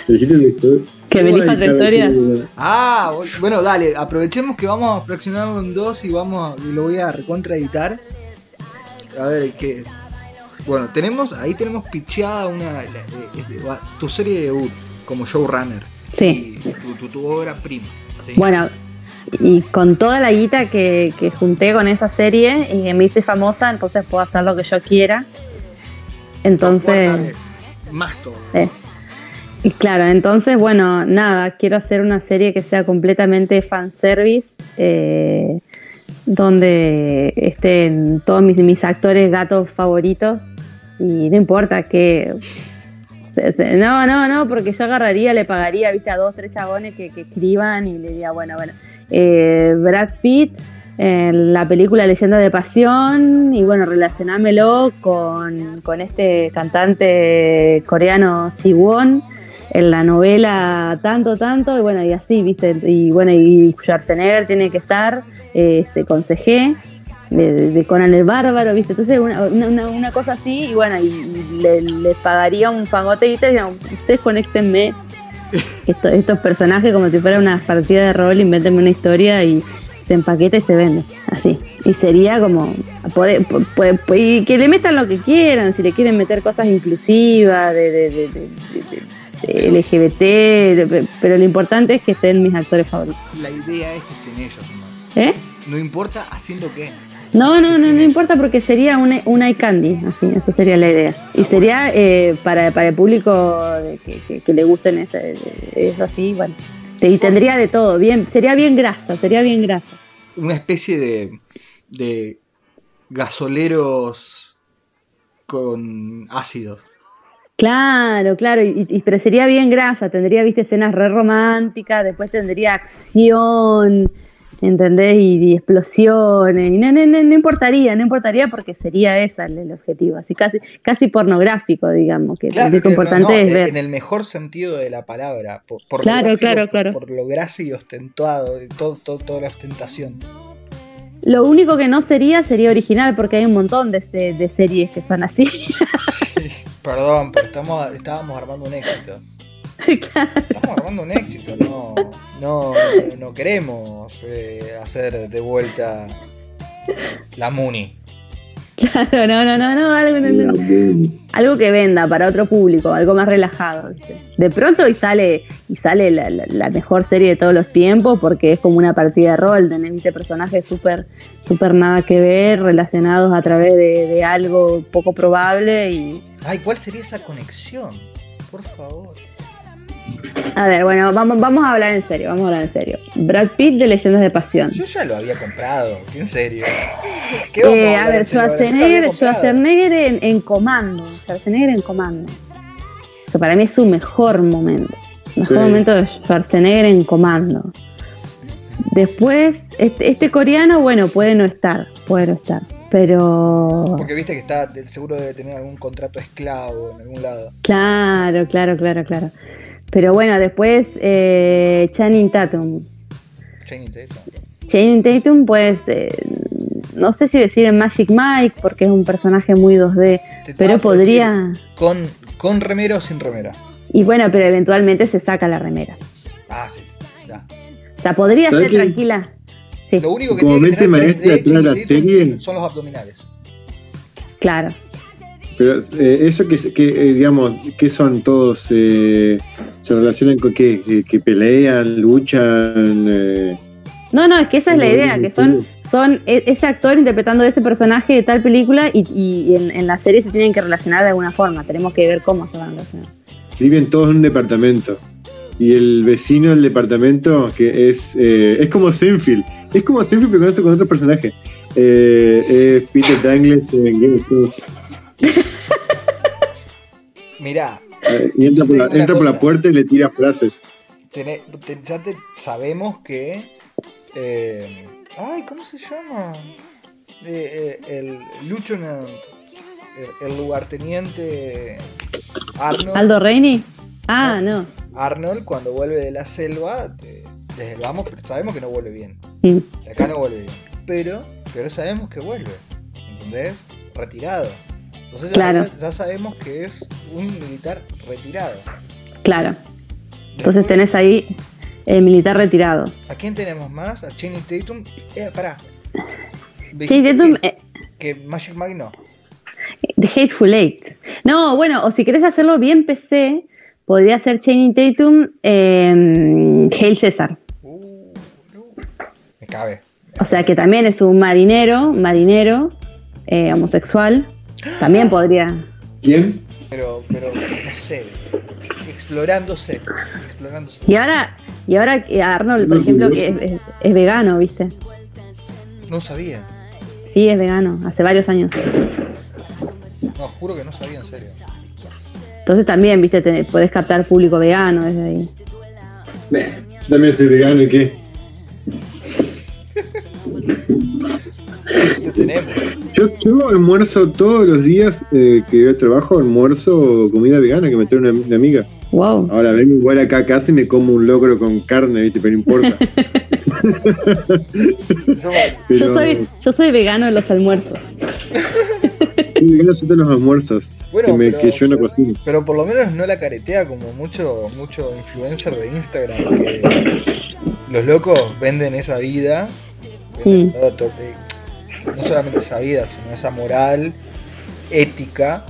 Elegiste otra historia. Que cada historia. quien- Ah, bueno, dale, aprovechemos que vamos a fraccionarlo en dos y vamos a- y lo voy a recontra editar. A ver, que bueno, tenemos ahí tenemos picheada una la- tu serie de debut como showrunner. Sí. Y tu, tu, tu obra prima. ¿sí? Bueno, y con toda la guita que, que junté con esa serie y que me hice famosa, entonces puedo hacer lo que yo quiera. Entonces, vez, más todo. eh, claro, entonces, bueno, nada, quiero hacer una serie que sea completamente fanservice, eh, donde estén todos mis, mis actores gatos favoritos y no importa que... No, no, no, porque yo agarraría, le pagaría, viste, a dos, tres chabones que, que escriban y le diría, bueno, bueno, eh, Brad Pitt, en la película Leyenda de Pasión, y bueno, relacionámelo con, con este cantante coreano Siwon en la novela tanto, tanto, y bueno, y así, viste, y bueno, y Schwarzenegger tiene que estar, eh, este, consejé de, de Conan el Bárbaro, viste, entonces una, una, una cosa así, y bueno, y, le, pagaría un fagote y te ustedes conéctenme esto- estos personajes como si fuera una partida de rol, invéntenme una historia y se empaqueta y se vende, así. Y sería como, poder- po- po- po- y que le metan lo que quieran, si le quieren meter cosas inclusivas, de- de LGBT, pero lo importante es que estén mis actores favoritos. La idea es que estén ellos, ¿no? ¿Eh? No importa haciendo qué. No, no, no, no importa porque sería un, un eye candy, así, esa sería la idea. Y sería eh, para, para el público que, que- que le gusten ese- eso así, bueno. Y tendría de todo, bien, sería bien grasa, sería bien grasa. Una especie de, de gasoleros con ácido. Claro, claro, y, y- pero sería bien grasa, tendría, viste, escenas re románticas, después tendría acción, ¿entendés? Y, y explosiones, y no, no, no, no importaría, no importaría porque sería ese el, el objetivo, así casi, casi pornográfico, digamos, que Claro, lo que importante es en- ver. en el mejor sentido de la palabra. Por, por Claro, lo claro, por- claro. Por lo grasa y ostentado, de todo, todo- toda la ostentación. Lo único que no sería sería original porque hay un montón de, de series que son así. Perdón, pero estamos, estábamos armando un éxito. Estamos armando un éxito, no, no, no queremos eh, hacer de vuelta la Muni. Claro, no, no, no, no, algo, no, no. Algo que venda para otro público, algo más relajado. ¿viste? De pronto y sale y sale la, la- la mejor serie de todos los tiempos porque es como una partida de rol, tenés ¿viste? personajes súper súper nada que ver, relacionados a través de, de algo poco probable y Ay, ¿cuál sería esa conexión? Por favor. A ver, bueno, vamos, vamos a hablar en serio, vamos a hablar en serio. Brad Pitt de Leyendas de Pasión. Yo ya lo había comprado, en serio. ¿Qué vamos Eh, a a ver? Yo Schwarzenegger. Schwarzenegger en, en comando. Schwarzenegger en comando. Que para mí es su mejor momento. Mejor Sí. momento de Schwarzenegger en comando. Después, este, este coreano, bueno, puede no estar. Puede no estar. Pero. Porque viste que está, seguro debe tener algún contrato esclavo en algún lado. Claro, claro, claro, claro. Pero bueno, después eh, Channing Tatum. Channing Tatum. Channing Tatum, pues, eh, no sé si decir en Magic Mike, porque es un personaje muy 2D, Te pero podría... ¿Con, ¿Con remera o sin remera? Y bueno, pero eventualmente se saca la remera. Ah, sí. Ya. O sea, podría ¿Sabes ser tranquila. Sí, Lo único que Como tiene que mente tener 3D maestra atrás de la Channing Tatum serie. son los abdominales. claro. Pero eh, eso que, que eh, digamos, que son todos, eh, se relacionan con qué, que, que pelean, luchan. eh, No, no, es que esa es la idea, que son, son e- ese actor interpretando ese personaje de tal película y, y en, en la serie se tienen que relacionar de alguna forma. Tenemos que ver cómo se van a relacionar. viven todos en un departamento. Y el vecino del departamento, que es eh, es como Senfield, es como Senfield, pero con, con otro personaje. Eh, es Peter Danglett en Game of Thrones. Mirá, Eh, y entra, por la, entra por puerta y le tira frases. tené- te- ya te- sabemos que eh, Ay, ¿cómo se llama? Eh, eh, el Lieutenant, el, el lugarteniente Arnold. ¿Aldo Reini? Ah, no. Arnold cuando vuelve de la selva, desde el vamos, sabemos que no vuelve bien. Mm, De acá no vuelve bien. Pero, pero sabemos que vuelve. ¿Entendés? Retirado. Entonces ya- Claro. ya, sabemos que es un militar retirado. Claro. Entonces Después, tenés ahí el militar retirado. ¿A quién tenemos más? A Channing Tatum. Eh, pará. Channing Tatum, Que, eh, que Magic Mike no. The Hateful Eight. No, bueno, o si querés hacerlo bien PC, podría ser Channing Tatum, eh, Hail César. Uh, no. Me cabe. O sea que también es un marinero, marinero, eh, homosexual. También podría. ¿Quién? Pero, pero, no sé. Explorándose. Explorándose. Y ahora, y ahora que Arnold, por ejemplo, que es, es- es vegano, ¿viste? No sabía. Sí, es vegano, hace varios años. No, juro que no sabía en serio. Entonces también, ¿viste? Te, podés captar público vegano desde ahí. También soy vegano y qué. Tenemos. Yo, yo almuerzo todos los días eh, que yo trabajo, almuerzo comida vegana que me trae una, una amiga. Wow. Ahora vengo igual acá a casa y me como un locro con carne, ¿viste? Pero no importa. Yo, Pero Yo soy, yo soy vegano en los almuerzos. soy vegano son los almuerzos bueno, que, me- pero, que yo no cocino. pero por lo menos no la caretea como mucho, mucho influencer de Instagram que los locos venden esa vida. venden Mm. todo, todo, eh, no solamente esa vida, sino esa moral, ética,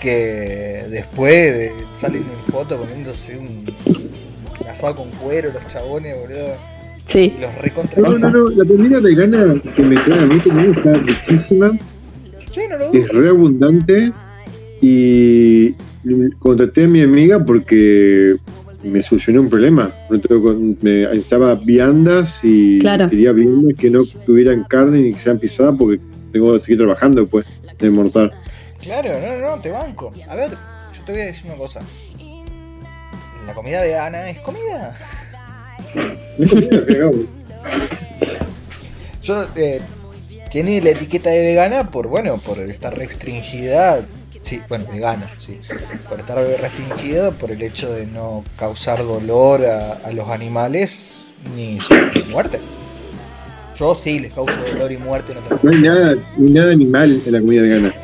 que después de- salen en foto comiéndose un, un asado con cuero, los chabones, boludo, Sí. y los recontra. No, no, no, la comida vegana que me trae a mí también está riquísima, Sí, no lo es dudo. re abundante y contraté a mi amiga porque me solucionó un problema. Me, estaba viandas y Claro. quería viandas que no tuvieran carne ni que sean pisadas porque tengo que seguir trabajando después de almorzar. Claro, no, no, no, te banco. A ver, yo te voy a decir una cosa. La comida vegana es comida. Es comida. Yo, eh, tiene la etiqueta de vegana por, bueno, por estar restringida. Sí, bueno, vegana, sí. Por estar restringida por el hecho de no causar dolor a, a los animales ni muerte. Yo sí les causo dolor y muerte, no No hay nada, no hay nada animal en la comida vegana.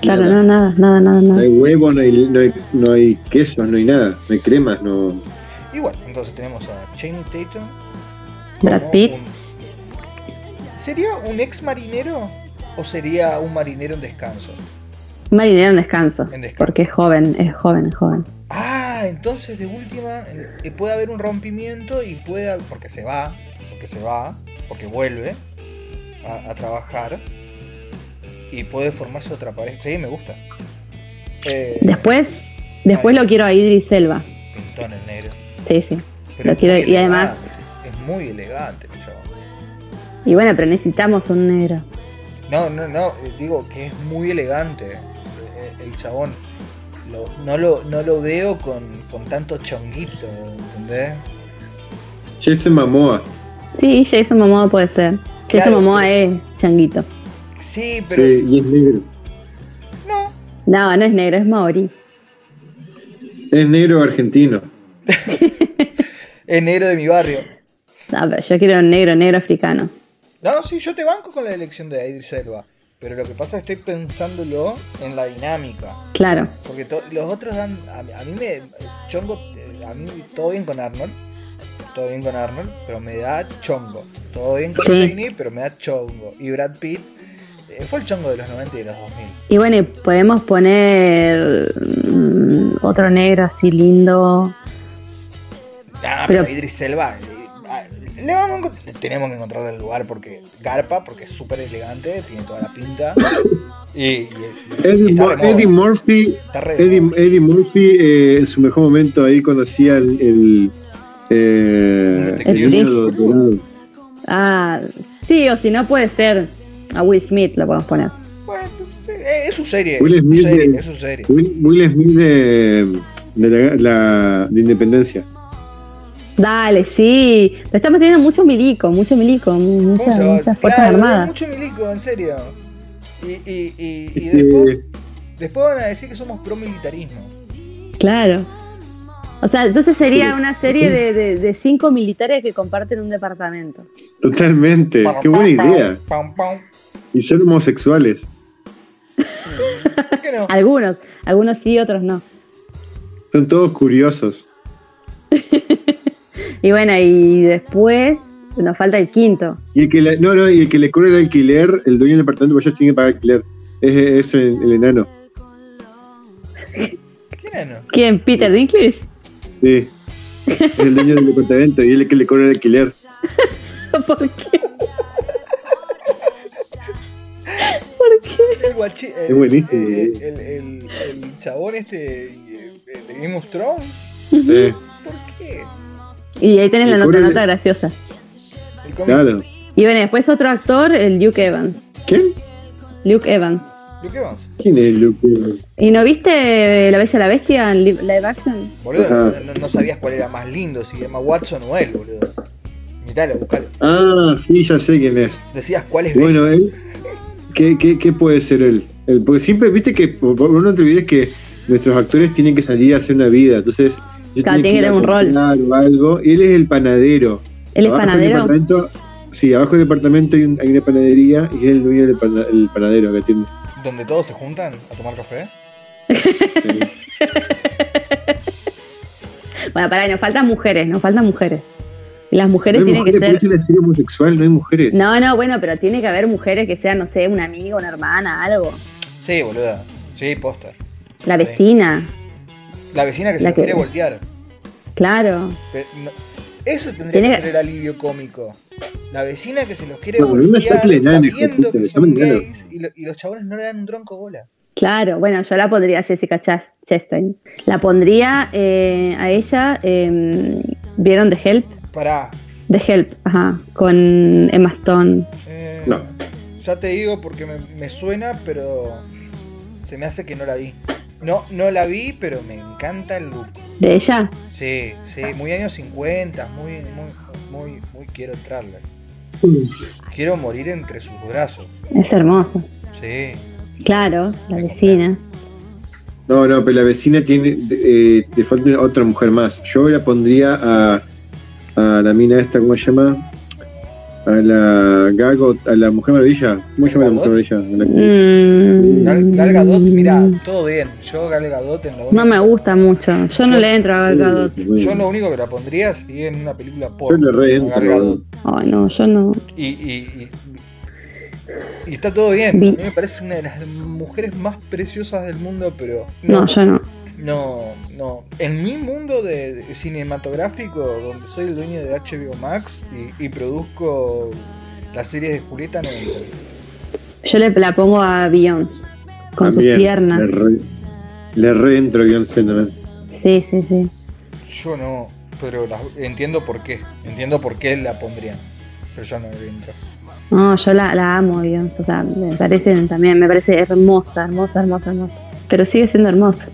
Claro, Nada. no, nada, nada, nada, No nada. hay huevo, no hay, no hay, no hay quesos, no hay nada, no hay cremas, no. Y bueno, entonces tenemos a Channing Tatum. Brad Pitt. un- ¿Sería un ex marinero o sería un marinero en descanso? Marinero en descanso. En descanso. Porque es joven, es joven, es joven. Ah, entonces de última eh, puede haber un rompimiento y puede porque se va, porque se va, porque vuelve a, a trabajar y puede formarse otra pareja. Sí, me gusta. Eh, Después, después lo quiero a Idris Elba. pintón el negro. Sí, sí. Pero Lo quiero- y además- es muy elegante el chabón. Y bueno, pero necesitamos un negro. No, no, no, digo que es muy elegante el chabón. Lo- no, lo, no lo veo con, con tanto chonguito, ¿entendés? Jason Momoa. Sí, Jason Momoa puede ser. Jason Claro. Momoa es changuito. Sí, pero Sí, y es negro. no. No, no es negro, es maori. Es negro argentino. Es negro de mi barrio. No, pero yo quiero un negro, negro africano. No, sí, yo te banco con la elección de Idris Elba. Pero lo que pasa es que estoy pensándolo en la dinámica. Claro. Porque los otros dan. A, a mí me. Chongo. eh, A mí todo bien con Arnold. Todo bien con Arnold. Pero me da chongo. Todo bien con Sí. Pero me da chongo. Y Brad Pitt. eh, fue el chongo de los 90 y de los 2000. Y bueno, y podemos poner mm, otro negro así lindo. Ah, pero, Pero- Idris Elba. Le vamos a encont- tenemos que encontrar el lugar porque Garpa, porque es súper elegante, tiene toda la pinta. Y, y- y Eddie, Mo- Eddie Murphy. Eddie. Eddie Murphy eh, en su mejor momento ahí cuando hacía el. el, eh, el. Ah, sí, o si no puede ser a Will Smith, lo podemos poner. Bueno, eh, es su serie. Will Smith serie, de- es su serie. Will, Will Smith de, de, la, la- de Independencia. Dale, sí. Pero estamos teniendo mucho milico, mucho milico, mu- ¿Cómo muchas, fuerzas Claro, armadas. mucho milico, en serio. Y, y, y, y después, después van a decir que somos pro militarismo. Claro. O sea, entonces sería Sí. una serie de, de- de cinco militares que comparten un departamento. Totalmente. Qué buena idea. Pam, pam. Y son homosexuales. ¿Por qué no? Algunos, algunos sí, otros no. Son todos curiosos. Y bueno, y después nos falta el quinto. Y el que le, no, no, y el que le cobra el alquiler, el dueño del departamento, pues ellos tienen que pagar alquiler. Es, es el, el enano. ¿Quién es no? ¿Quién? ¿Peter Dinklage? Sí. Es el dueño del departamento y él es el que le cobra el alquiler. ¿Por qué? ¿Por qué? El guachi, el, Es buenísimo. El, el, el- el chabón este de Game of Thrones. Sí, ¿Por qué? Y ahí tenés la nota, de- nota graciosa. Claro. Y bueno, después otro actor, el Luke Evans. ¿Quién? Luke Evans. Luke Evans. ¿Quién es Luke? ¿Y no viste La Bella y la Bestia en li- live action? Boludo, Ajá. no, no- no sabías cuál era más lindo, si Emma Watson o él, boludo. Miralo, buscalo. Ah, sí, ya sé quién es. Decías cuál es Bueno, él. ¿Qué, qué, qué puede ser él? Él- Porque siempre, viste que, por por- no te olvides que nuestros actores tienen que salir a hacer una vida. Entonces, Claro, tienen tiene que tener un rol. comprar o algo. Y él es el panadero. ¿Él es Abajo panadero? departamento- sí, abajo del departamento hay, un- hay una panadería y es el dueño del pana- el panadero que atiende. Donde todos se juntan a tomar café. Sí. Bueno, pará, nos faltan mujeres, nos faltan mujeres. Y las No mujeres hay tienen mujeres, que ser... es una serie homosexual, no hay mujeres. No, no, bueno, pero tiene que haber mujeres que sean, no sé, una amiga, una hermana, algo. Sí, boluda. Sí, posta. La Sí. La vecina que se La que- quiere voltear. claro. No- Eso tendría Tiene que ser el alivio cómico. La vecina que se los quiere no voltear sabiendo que son gays y, lo- y los chabones no le dan un tronco bola. Claro, bueno, yo la pondría a Jessica Chas- Chastain. La pondría eh, a ella, eh, ¿vieron The Help? Pará. The Help, ajá, con Emma Stone. eh, No. Ya te digo porque me, me suena, pero se me hace que no la vi. No, no la vi, pero me encanta el look. ¿De ella? Sí, sí, muy años 50, muy, muy, muy, muy quiero entrarle. Quiero morir entre sus brazos. Es hermosa. Sí. Claro, la vecina. No, no, pero la vecina tiene. Eh, te falta otra mujer más. Yo la pondría a, a la mina esta, ¿cómo se llama? A la Gago, a la Mujer Maravilla. ¿Cómo se llama la Mujer Maravilla? Mm, Gal, Gal Gadot, mira, todo bien. Yo Gal Gadot en la No me gusta mucho. Yo no Yo- le entro a Gal Gadot. Yo lo único que la pondría sería en una película Yo le re con Gal. Gadot. Ay, no, yo no. Y, y, y, y está todo bien. A mí me parece una de las mujeres más preciosas del mundo, pero No, yo no. No, no. En mi mundo de, de cinematográfico, donde soy el dueño de HBO Max y, y produzco las series de Julieta, no. Yo le la pongo a Beyoncé. Con También, sus piernas. Le re, le re entro Beyoncé también. Sí, sí, sí. Yo no, pero entiendo por qué. Entiendo por qué la pondrían. Pero yo no le entro. No, yo la, la amo Beyoncé. O sea, me parece también, me parece hermosa, hermosa, hermosa, hermosa. Pero sigue siendo hermosa.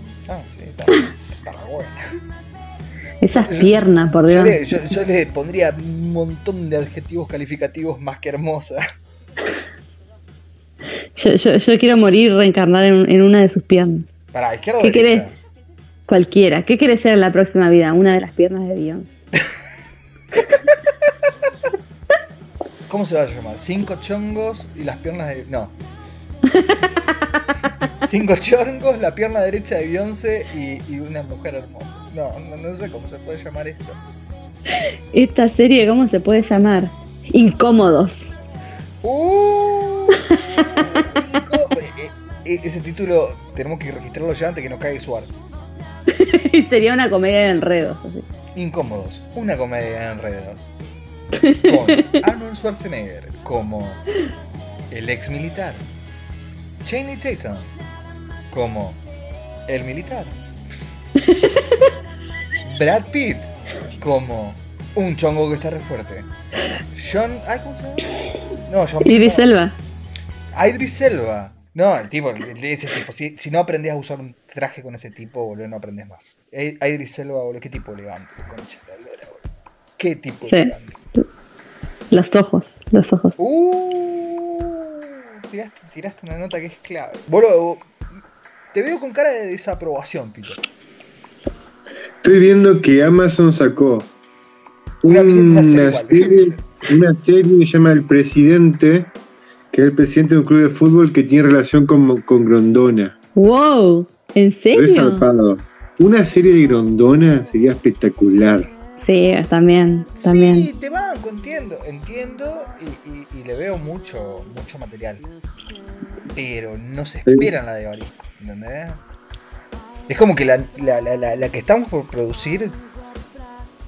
Esas Yo- piernas, por Yo Dios. le, yo, yo le pondría un montón de adjetivos calificativos más que hermosa. Yo, yo, yo quiero morir reencarnada en, en una de sus piernas. Para izquierda ¿Qué querés? Cualquiera. ¿Qué quieres ser en la próxima vida? Una de las piernas de Beyoncé. ¿Cómo se va a llamar? Cinco chongos y las piernas de. No. Cinco chongos, la pierna derecha de Beyoncé y, y una mujer hermosa. No, no, no sé cómo se puede llamar esto. Esta serie, ¿cómo se puede llamar? Incómodos. ¡Uh! Eh, eh, ese título tenemos que registrarlo ya antes que nos caiga Suar. Sería una comedia de enredos. así. Incómodos, una comedia de enredos. Con Arnold Schwarzenegger como el ex militar. Chaney Tatum como el militar. Brad Pitt como un chongo que está re fuerte. John. Ay, ¿cómo se llama? No, John Idris no. Elba. Idris Elba. No, el tipo, el- ese tipo. Si, si no aprendés a usar un traje con ese tipo, boludo, no aprendes más. Eh, Idris Elba, boludo, qué tipo elegante, concha de la lora, boludo. ¿Qué tipo Sí. grande? Los ojos, los ojos. Uh, tiraste, tiraste una nota que es clave. Boludo, te veo con cara de desaprobación, Pito. Estoy viendo que Amazon sacó Una- una, una serie una serie que se llama El Presidente, que es el presidente de un club de fútbol que tiene relación con, con Grondona. Wow, ¿en serio? zarpado. Una serie de Grondona sería espectacular. Sí, también, también. Sí, te banco, entiendo, entiendo y, y- y le veo mucho, mucho material. Pero no se espera la de Barisco, ¿entendés? Es como que la, la- la- la- la que estamos por producir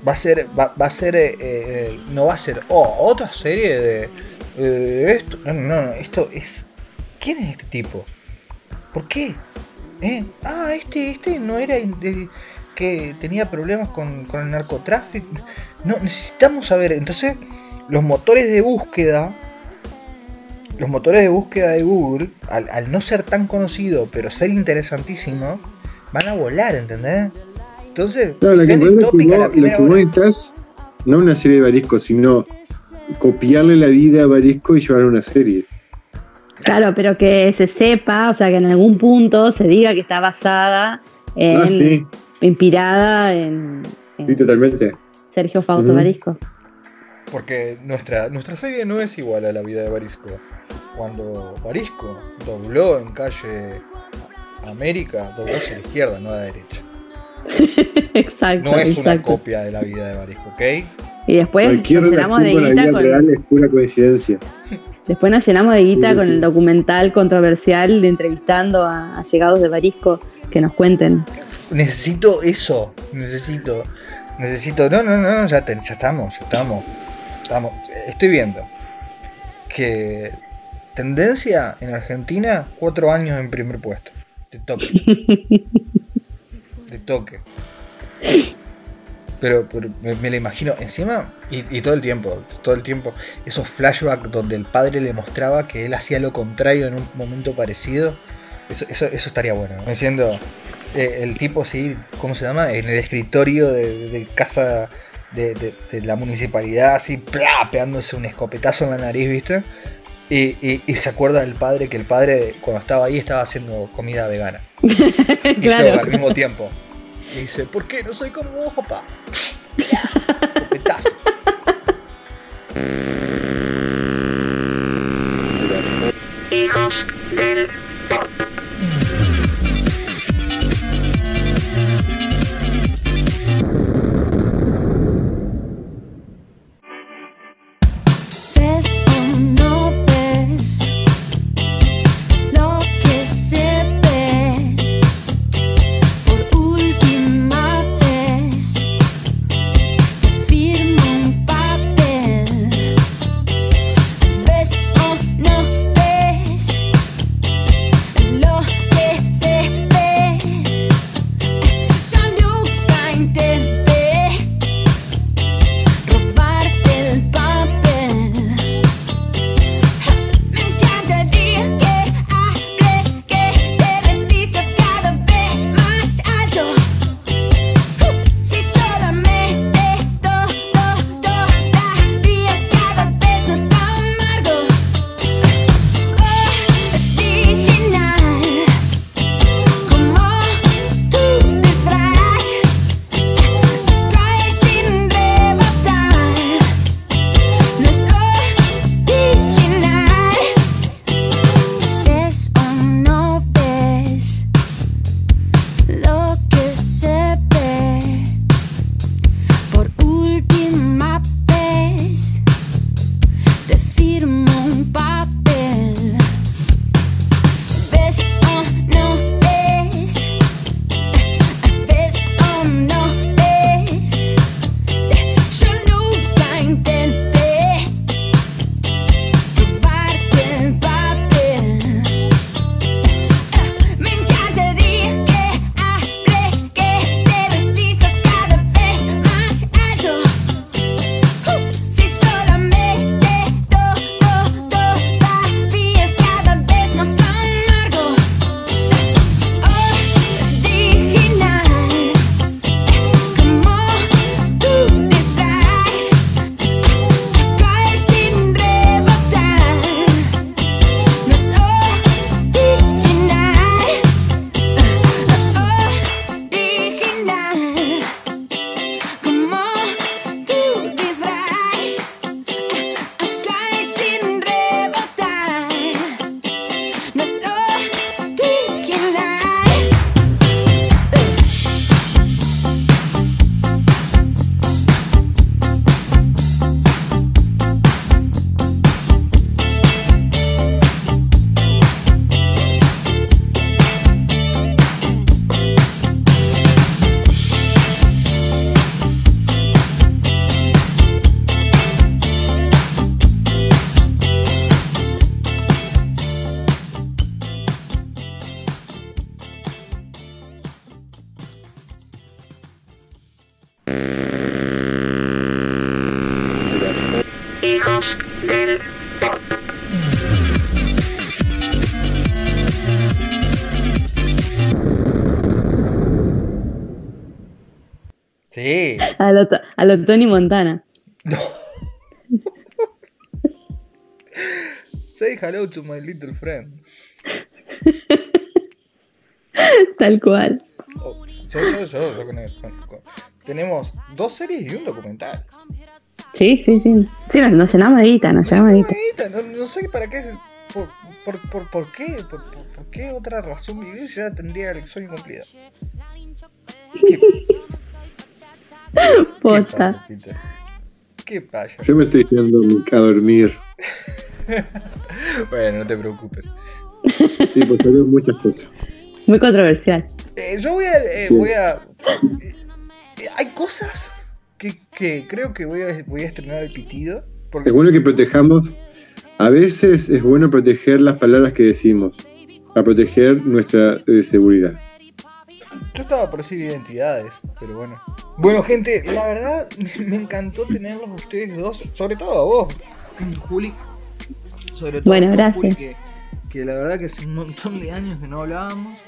va a ser, va, va a ser, eh, eh, no va a ser, oh, otra serie de, eh, esto, no, no, no, esto es, ¿quién es este tipo? ¿Por qué? ¿Eh? Ah, este, este no era de- que tenía problemas con, con el narcotráfico. No, necesitamos saber. Entonces, los motores de búsqueda, los motores de búsqueda de Google, al, al no ser tan conocido, pero ser interesantísimo, van a volar, ¿entendés? Entonces, No, la que, la lo que hora. no una serie de Barisco, sino copiarle la vida a Barisco y llevar una serie. Claro, pero que se sepa, o sea, que en algún punto se diga que está basada en, Ah, sí, inspirada en, en sí, totalmente. Sergio Fausto Ujú. Marisco. Porque nuestra, nuestra serie no es igual a la vida de Barisco. Cuando Barisco dobló en calle América, dobló hacia la izquierda, no a la derecha. exacto. No es una copia de la vida de Barisco, ¿ok? Y después Cualquier nos llenamos de con guita con, real es pura coincidencia. después nos llenamos de guita Sí, con sí. el documental controversial de entrevistando a, a llegados de Barisco que nos cuenten. Necesito eso, necesito, necesito, no, no, no, ya, te- ya estamos, ya estamos, estamos, estoy viendo que tendencia en Argentina, cuatro años en primer puesto, de toque, de toque, pero, me, me lo imagino encima y, todo el tiempo, todo el tiempo, esos flashbacks donde el padre le mostraba que él hacía lo contrario en un momento parecido, eso, eso, eso estaría bueno, ¿no? diciendo eh, el tipo sí, ¿cómo se llama? En el escritorio de, de casa de, de- de la municipalidad, así, ¡plá! pegándose un escopetazo en la nariz, ¿viste? Y, y- y se acuerda del padre que el padre cuando estaba ahí estaba haciendo comida vegana. Y Claro. yo al mismo tiempo. Y dice, ¿por qué? No soy como vos, papá. Escopetazo. Sí. A lo, to- a lo Tony Montana. Say hello to my little friend. Tal cual. Oh, yo, yo, yo, yo con él, con- con- Tenemos dos series y un documental. Sí, sí, sí. Sí, nos, nos llenamos de guita, nos llenamos de guita. Ahorita, No, no sé para qué. Por, por, por, por qué? Por, qué otra razón vivir ya tendría el cumplido? ¿Qué, qué Posta. ¿Qué pasa? Yo me estoy yendo a dormir. Bueno, no te preocupes. Sí, porque veo muchas cosas. Muy controversial. Eh, yo voy a. eh, Sí. voy a eh, eh, hay cosas que, que creo que voy a, voy a estrenar el pitido. Porque Es bueno que protejamos. A veces es bueno proteger las palabras que decimos. Para proteger nuestra eh, seguridad. Yo estaba por decir identidades, pero bueno. Bueno, gente, la verdad me encantó tenerlos a ustedes dos, sobre todo a vos, Juli. Sobre todo Bueno, a vos, gracias. Juli, que, que la verdad que hace un montón de años que no hablábamos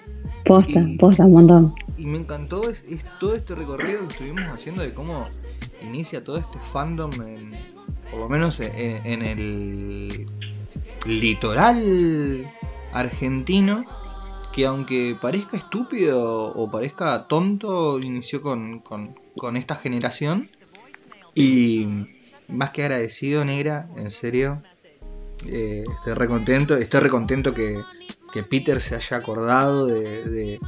Posta, Y- posta, un montón. y me encantó es, es todo este recorrido que estuvimos haciendo de cómo inicia todo este fandom, en, por lo menos en, en el litoral argentino, que aunque parezca estúpido o parezca tonto, inició con, con, esta generación. Y más que agradecido, negra, en serio. eh, estoy recontento, estoy recontento que, que Peter se haya acordado de, de,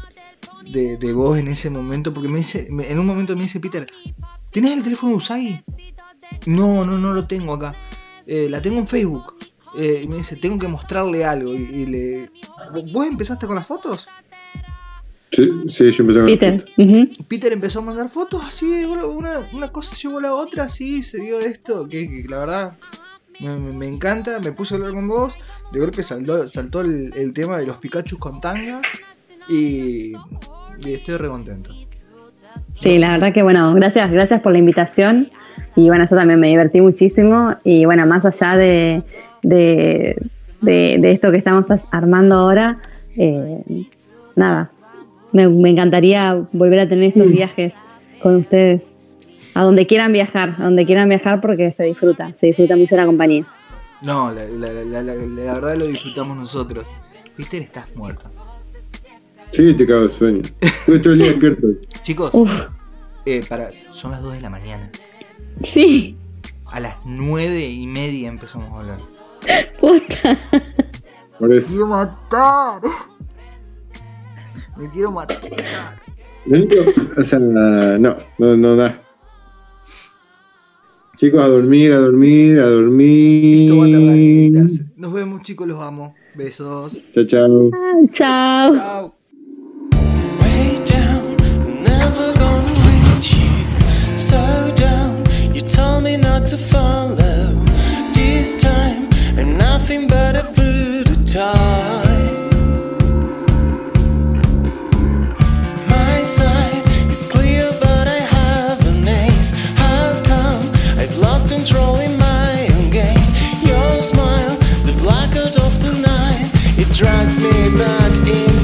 de, vos en ese momento, porque me dice, me- en un momento me dice Peter, ¿tenés el teléfono de? No, no, no lo tengo acá. "Eh, la tengo en Facebook. Eh, y me dice, tengo que mostrarle algo. Y, y le. ¿Vos empezaste con las fotos? Sí, sí, yo empecé con Peter. ujú. Peter empezó a mandar fotos así, una, una, cosa llevó a la otra, así se dio esto, que, que la verdad me, me- me encanta, me puse a hablar con vos, de golpe saltó, saltó el, el tema de los Pikachu con tangas y, y estoy re contento. Sí, la verdad que bueno, gracias, gracias por la invitación. Y bueno, yo también me divertí muchísimo. Y bueno, más allá de, de, de- de esto que estamos armando ahora, eh, nada, me, me encantaría volver a tener estos viajes con ustedes. A donde quieran viajar, a donde quieran viajar porque se disfruta, se disfruta mucho la compañía. No, la, la, la, la- la verdad lo disfrutamos nosotros. Peter, estás muerto. Sí, te cago de sueño. Estuve todo el día despierto. Chicos, eh, para, son las 2 de la mañana. sí, A las 9 y media empezamos a hablar. Por Me quiero matar. Me quiero matar. O sea, no, no, no da. Chicos, a dormir, a dormir, a dormir. Esto va a tardar en editarse. Nos vemos chicos, los amo. Besos. Chao, chao. Chao. Chao. Way down, never gonna reach you. So down, you told me not to follow. This time, I'm nothing but a voodoo toy. My side is clear, but I have an ace. How come I've lost control in my own game? Your smile, the blackout of the night, it drags me back into